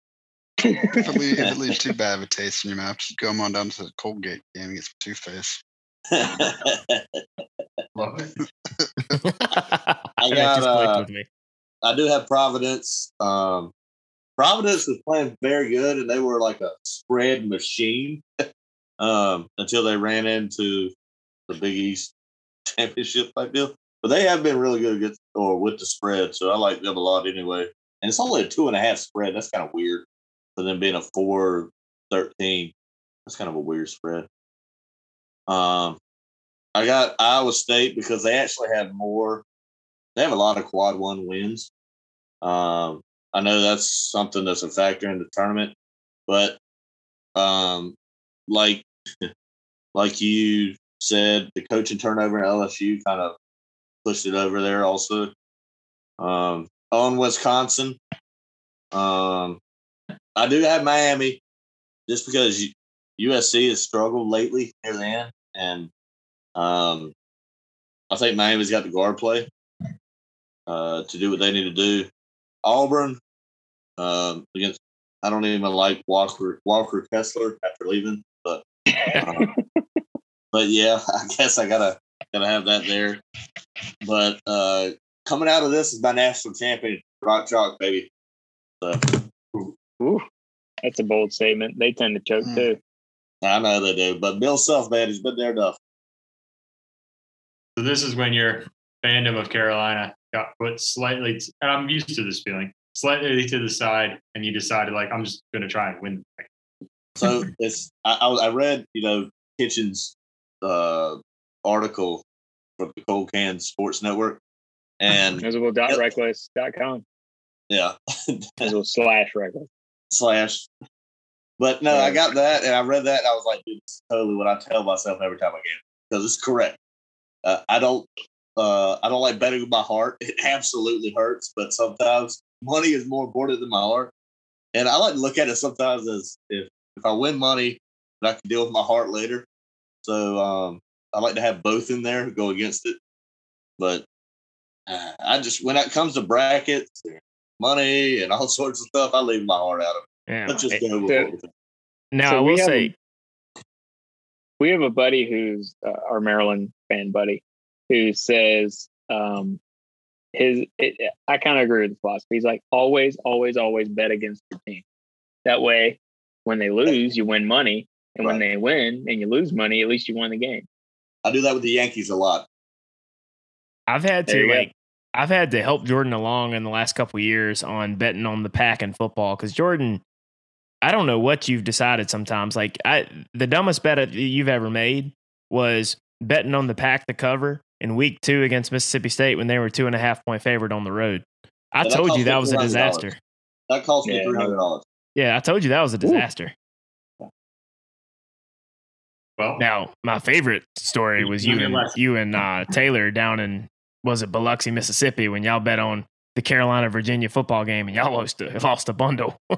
If it, leaves, if it leaves too bad of a taste in your mouth, just go on down to the Colgate game and get some Two Face. Love it. I got, just uh. I do have Providence. Um, Providence was playing very good, and they were like a spread machine um, until they ran into the Big East championship type deal. But they have been really good against or with the spread, so I like them a lot anyway. And it's only a two and a half spread. That's kind of weird for them being a four thirteen. That's kind of a weird spread. Um, I got Iowa State because they actually have more. They have a lot of quad one wins. Um, I know that's something that's a factor in the tournament, but um, like like you said, the coaching turnover in LSU kind of pushed it over there. Also, um, on Wisconsin, um, I do have Miami, just because USC has struggled lately near the end, and um, I think Miami's got the guard play uh, to do what they need to do. Auburn um, against I don't even like Walker Walker Kessler after leaving, but um, but yeah, I guess I gotta gotta have that there. But uh, coming out of this is my national champion, Rock Chalk, baby. So Ooh, that's a bold statement. They tend to choke Hmm. too. I know they do, but Bill Self, man, he's been there enough. So this is when your fandom of Carolina got put slightly, t- and I'm used to this feeling, slightly to the side, and you decided like I'm just going to try and win. So it's I, I, I read you know Kitchen's uh, article for the Cold Can Sports Network, and Miserable.reckless.com. yeah, Miserable slash reckless. slash. But no, I got that, and I read that, and I was like, dude, it's totally what I tell myself every time I game because it's correct. Uh, I don't, uh, I don't like betting with my heart. It absolutely hurts, but sometimes money is more important than my heart, and I like to look at it sometimes as if if I win money, I can deal with my heart later. So um, I like to have both in there, go against it. But uh, I just when it comes to brackets, money, and all sorts of stuff, I leave my heart out of it. Yeah. Let's just It- go with so- what we think. now, so I we will have say, we have a buddy who's uh, our Maryland fan buddy who says um, his. It, I kind of agree with the philosophy. He's like always, always, always bet against your team. That way, when they lose, you win money, and when they win and you lose money, at least you won the game. I do that with the Yankees a lot. I've had There to you go. I've had to help Jordan along in the last couple years on betting on the pack in football because Jordan, I don't know what you've decided sometimes. Like I, the dumbest bet you've ever made was betting on the pack to cover in week two against Mississippi State when they were two and a half point favorite on the road. I Yeah, told cost you that was a disaster. That cost me Yeah. three hundred dollars. Yeah, I told you that was a disaster. Well, Now, my favorite story was you and you and uh, Taylor down in was it Biloxi, Mississippi, when y'all bet on the Carolina Virginia football game and y'all lost a, lost a bundle.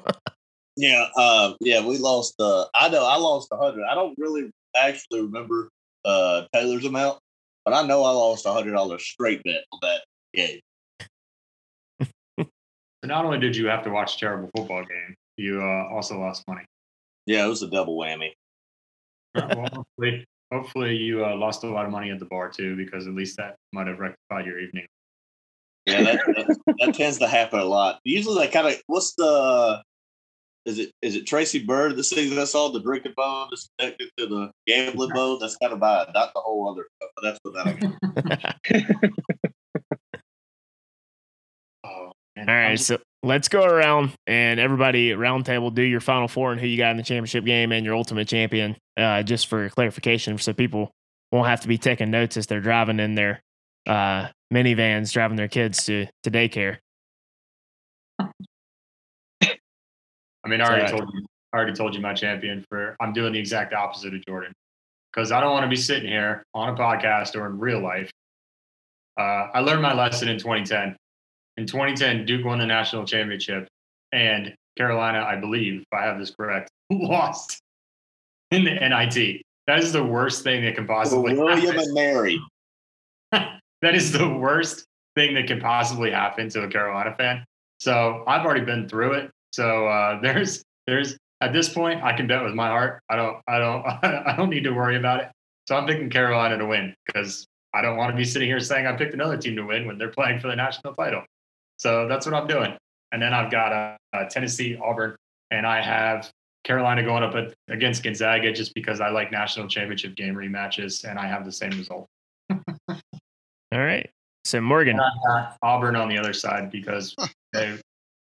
Yeah, uh, yeah, we lost. Uh, I know I lost a hundred. I don't really actually remember uh, Taylor's amount, but I know I lost a hundred dollars straight bet on that game. so not only did you have to watch a terrible football game, you uh, also lost money. Yeah, it was a double whammy. Well, hopefully, hopefully you uh, lost a lot of money at the bar too, because at least that might have rectified your evening. Yeah, that, that, that tends to happen a lot. Usually, they kind of what's the is it is it Tracy Byrd that sings that song, the drinking bone is connected to the gambling bone? That's kind of bad, not the whole other stuff. But that's what that. All right, so let's go around and everybody at round table do your final four and who you got in the championship game and your ultimate champion. Uh, just for clarification, so people won't have to be taking notes as they're driving in their uh, minivans, driving their kids to to daycare. I mean, I already told you. I already told you my champion for. I'm doing the exact opposite of Jordan because I don't want to be sitting here on a podcast or in real life. Uh, I learned my lesson in 2010. In 2010, Duke won the national championship, and Carolina, I believe, if I have this correct, lost in the NIT. That is the worst thing that can possibly William happen. and Mary. that is the worst thing that can possibly happen to a Carolina fan. So I've already been through it. So uh, there's there's at this point I can bet with my heart. I don't I don't I don't need to worry about it. So I'm picking Carolina to win because I don't want to be sitting here saying I picked another team to win when they're playing for the national title. So that's what I'm doing. And then I've got uh, uh, Tennessee, Auburn, and I have Carolina going up at, against Gonzaga just because I like national championship game rematches, and I have the same result. All right, so Morgan, And Auburn on the other side because they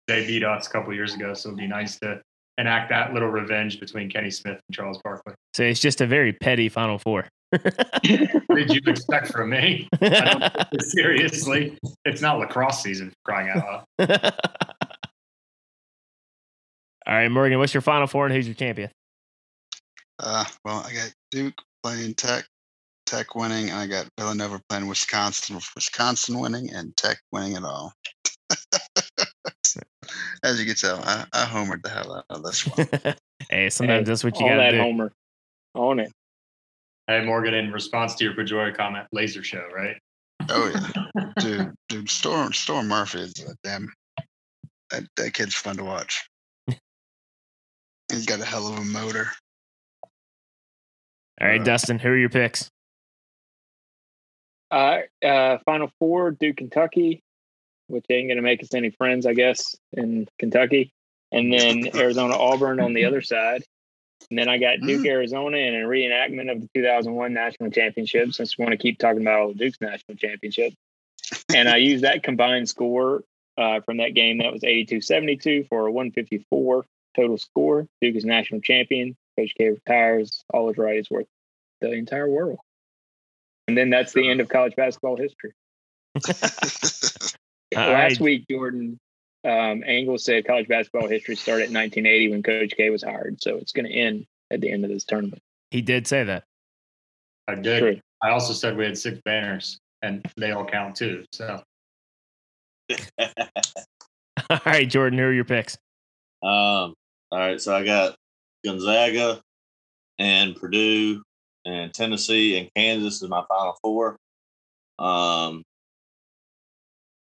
they beat us a couple years ago. So it'd be nice to enact that little revenge between Kenny Smith and Charles Barkley. so it's just a very petty final four. What did you expect from me? I don't seriously. It's not lacrosse season crying out loud. All right, Morgan, what's your final four and who's your champion? Uh, well, I got Duke playing Tech, Tech winning, and I got Villanova playing Wisconsin, with Wisconsin winning, and Tech winning it all. As you can tell, I, I homered the hell out of this one. hey, sometimes Hey, that's what you got to that do. Homer. On it. Hey Morgan, in response to your Pedroia comment, laser show, right? Oh yeah, dude, dude, Storm Storm Murphy is a damn. That that kid's fun to watch. He's got a hell of a motor. All right, Uh, Dustin, who are your picks? Uh, uh, Final Four, Duke, Kentucky, which ain't going to make us any friends, I guess, in Kentucky. And then Arizona, Auburn on the other side. And then I got Duke, Arizona, and a reenactment of the 2001 national championship, since we want to keep talking about all the Duke's national championship. And I used that combined score uh, from that game. That was 82 72 for a 154 total score. Duke is national champion. Coach K retires. All his right is worth the entire world. And then that's the end of college basketball history. Last right. week, Jordan um, Angle said college basketball history started in 1980 when Coach K was hired. So it's going to end at the end of this tournament. He did say that. I did. True. I also said we had six banners, and they all count too. So All right, Jordan, who are your picks? Um, all right, so I got Gonzaga and Purdue and Tennessee and Kansas is my final four. Um,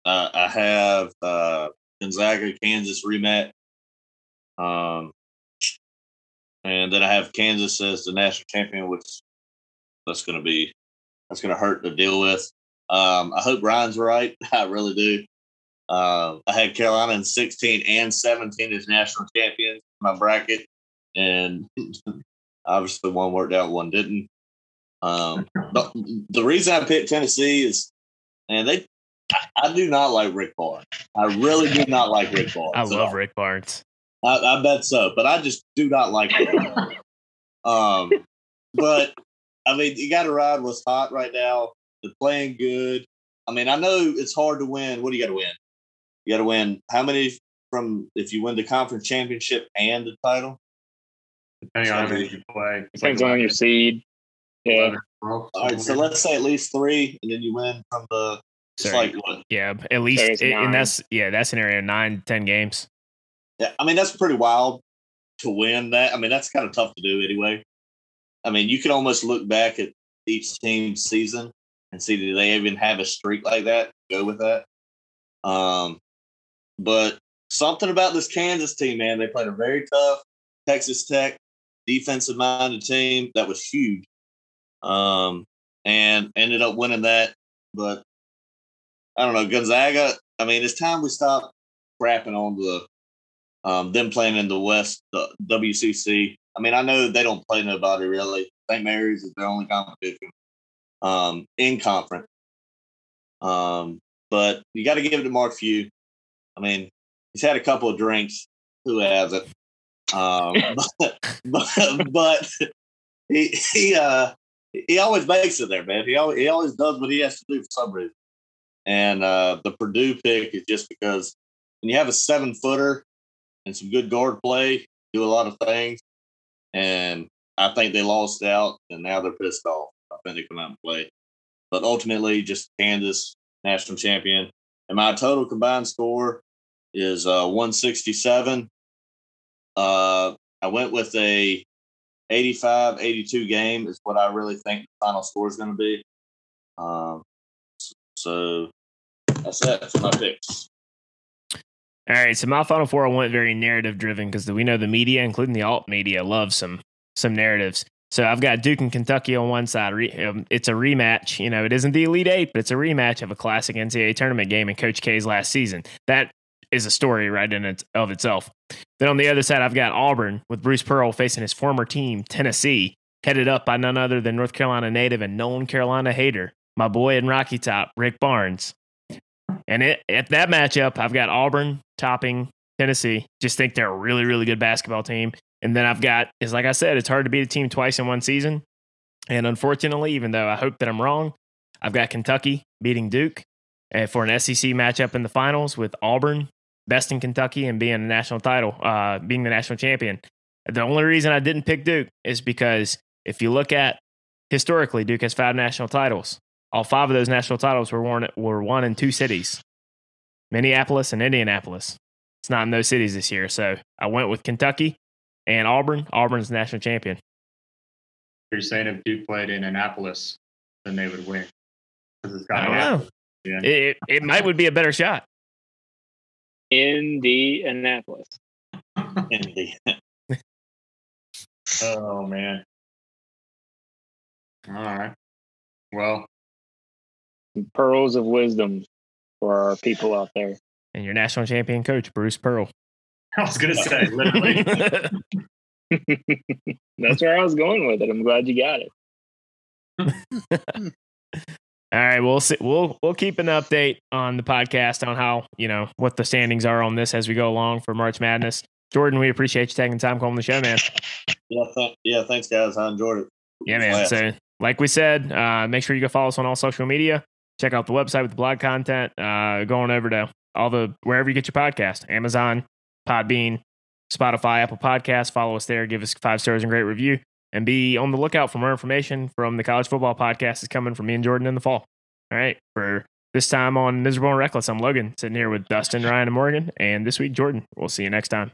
uh, I have uh, Gonzaga, Kansas rematch. Um, and then I have Kansas as the national champion, which that's going to be that's going to hurt to deal with. Um, I hope Ryan's right. I really do. Uh, I had Carolina in 16 and 17 as national champions in my bracket, and obviously one worked out, one didn't. Um, but the reason I picked Tennessee is, and they I, I do not like Rick Barnes. I really do not like Rick Barnes. I love. Rick Barnes. I, I bet so, but I just do not like him. um, but I mean, you got to ride what's hot right now. They're playing good. I mean, I know it's hard to win. What do you got to win? You got to win how many from if you win the conference championship and the title? Depending on how many you play. It's Depends like on your seed. Yeah. 11 or 12, All right, so let's say at least three, and then you win from the. It's Sorry. like? Yeah, at least nine. that's yeah that scenario nine ten games. Yeah, I mean that's pretty wild to win that. I mean that's kind of tough to do anyway. I mean you can almost look back at each team's season and see do they even have a streak like that? Go with that. Um, but something about this Kansas team, man, they played a very tough Texas Tech defensive minded team that was huge. Um, and ended up winning that. But I don't know Gonzaga. I mean, it's time we stop crapping on the um, them playing in the West, the WCC. I mean, I know they don't play nobody really. St. Mary's is their only competition um, in conference. Um, but you got to give it to Mark Few. I mean, he's had a couple of drinks. Who hasn't? Um, but, but but he he uh he always makes it there, man. He always he always does what he has to do for some reason. And uh, the Purdue pick is just because when you have a seven footer and some good guard play, do a lot of things. And I think they lost out, and now they're pissed off. I think they come out and play. But ultimately, just Kansas national champion. And my total combined score is uh, 167. Uh, I went with a 85 82 game, is what I really think the final score is going to be. Um, so that's it. My picks. All right, so my final four I went very narrative driven because we know the media, including the alt media, love some some narratives. So I've got Duke and Kentucky on one side. Um, It's a rematch. You know, it isn't the Elite Eight, but it's a rematch of a classic NCAA tournament game in Coach K's last season. That is a story right in it of itself. Then on the other side, I've got Auburn with Bruce Pearl facing his former team, Tennessee, headed up by none other than North Carolina native and known Carolina hater, my boy in Rocky Top, Rick Barnes. And it, at that matchup, I've got Auburn topping Tennessee. Just think they're a really, really good basketball team. And then I've got, is like I said, it's hard to beat a team twice in one season. And unfortunately, even though I hope that I'm wrong, I've got Kentucky beating Duke uh, for an SEC matchup in the finals with Auburn besting Kentucky and being a national title, uh, being the national champion. The only reason I didn't pick Duke is because if you look at historically, Duke has five national titles. All five of those national titles were won were won in two cities, Minneapolis and Indianapolis. It's not in those cities this year, so I went with Kentucky and Auburn. Auburn's national champion. You're saying if Duke played in Annapolis, then they would win. 'Cause it's I got don't know. Yeah. It, it, it might would be a better shot. In the Indianapolis. Indy. Oh man. All right. Well, Pearls of wisdom for our people out there. And your national champion coach, Bruce Pearl. I was gonna say literally. That's where I was going with it. I'm glad you got it. All right, we'll see, we'll we'll keep an update on the podcast on how you know what the standings are on this as we go along for March Madness. Jordan, we appreciate you taking time calling the show, man. Yeah, th- yeah. Thanks, guys. I enjoyed it. Yeah, man. Blast. So, like we said, uh, make sure you go follow us on all social media. Check out the website with the blog content. Uh, going over to all the wherever you get your podcast, Amazon, Podbean, Spotify, Apple Podcasts. Follow us there. Give us five stars and great review. And be on the lookout for more information from the college football podcast is coming from me and Jordan in the fall. All right. For this time on Miserable and Reckless, I'm Logan, sitting here with Dustin, Ryan, and Morgan. And this week, Jordan. We'll see you next time.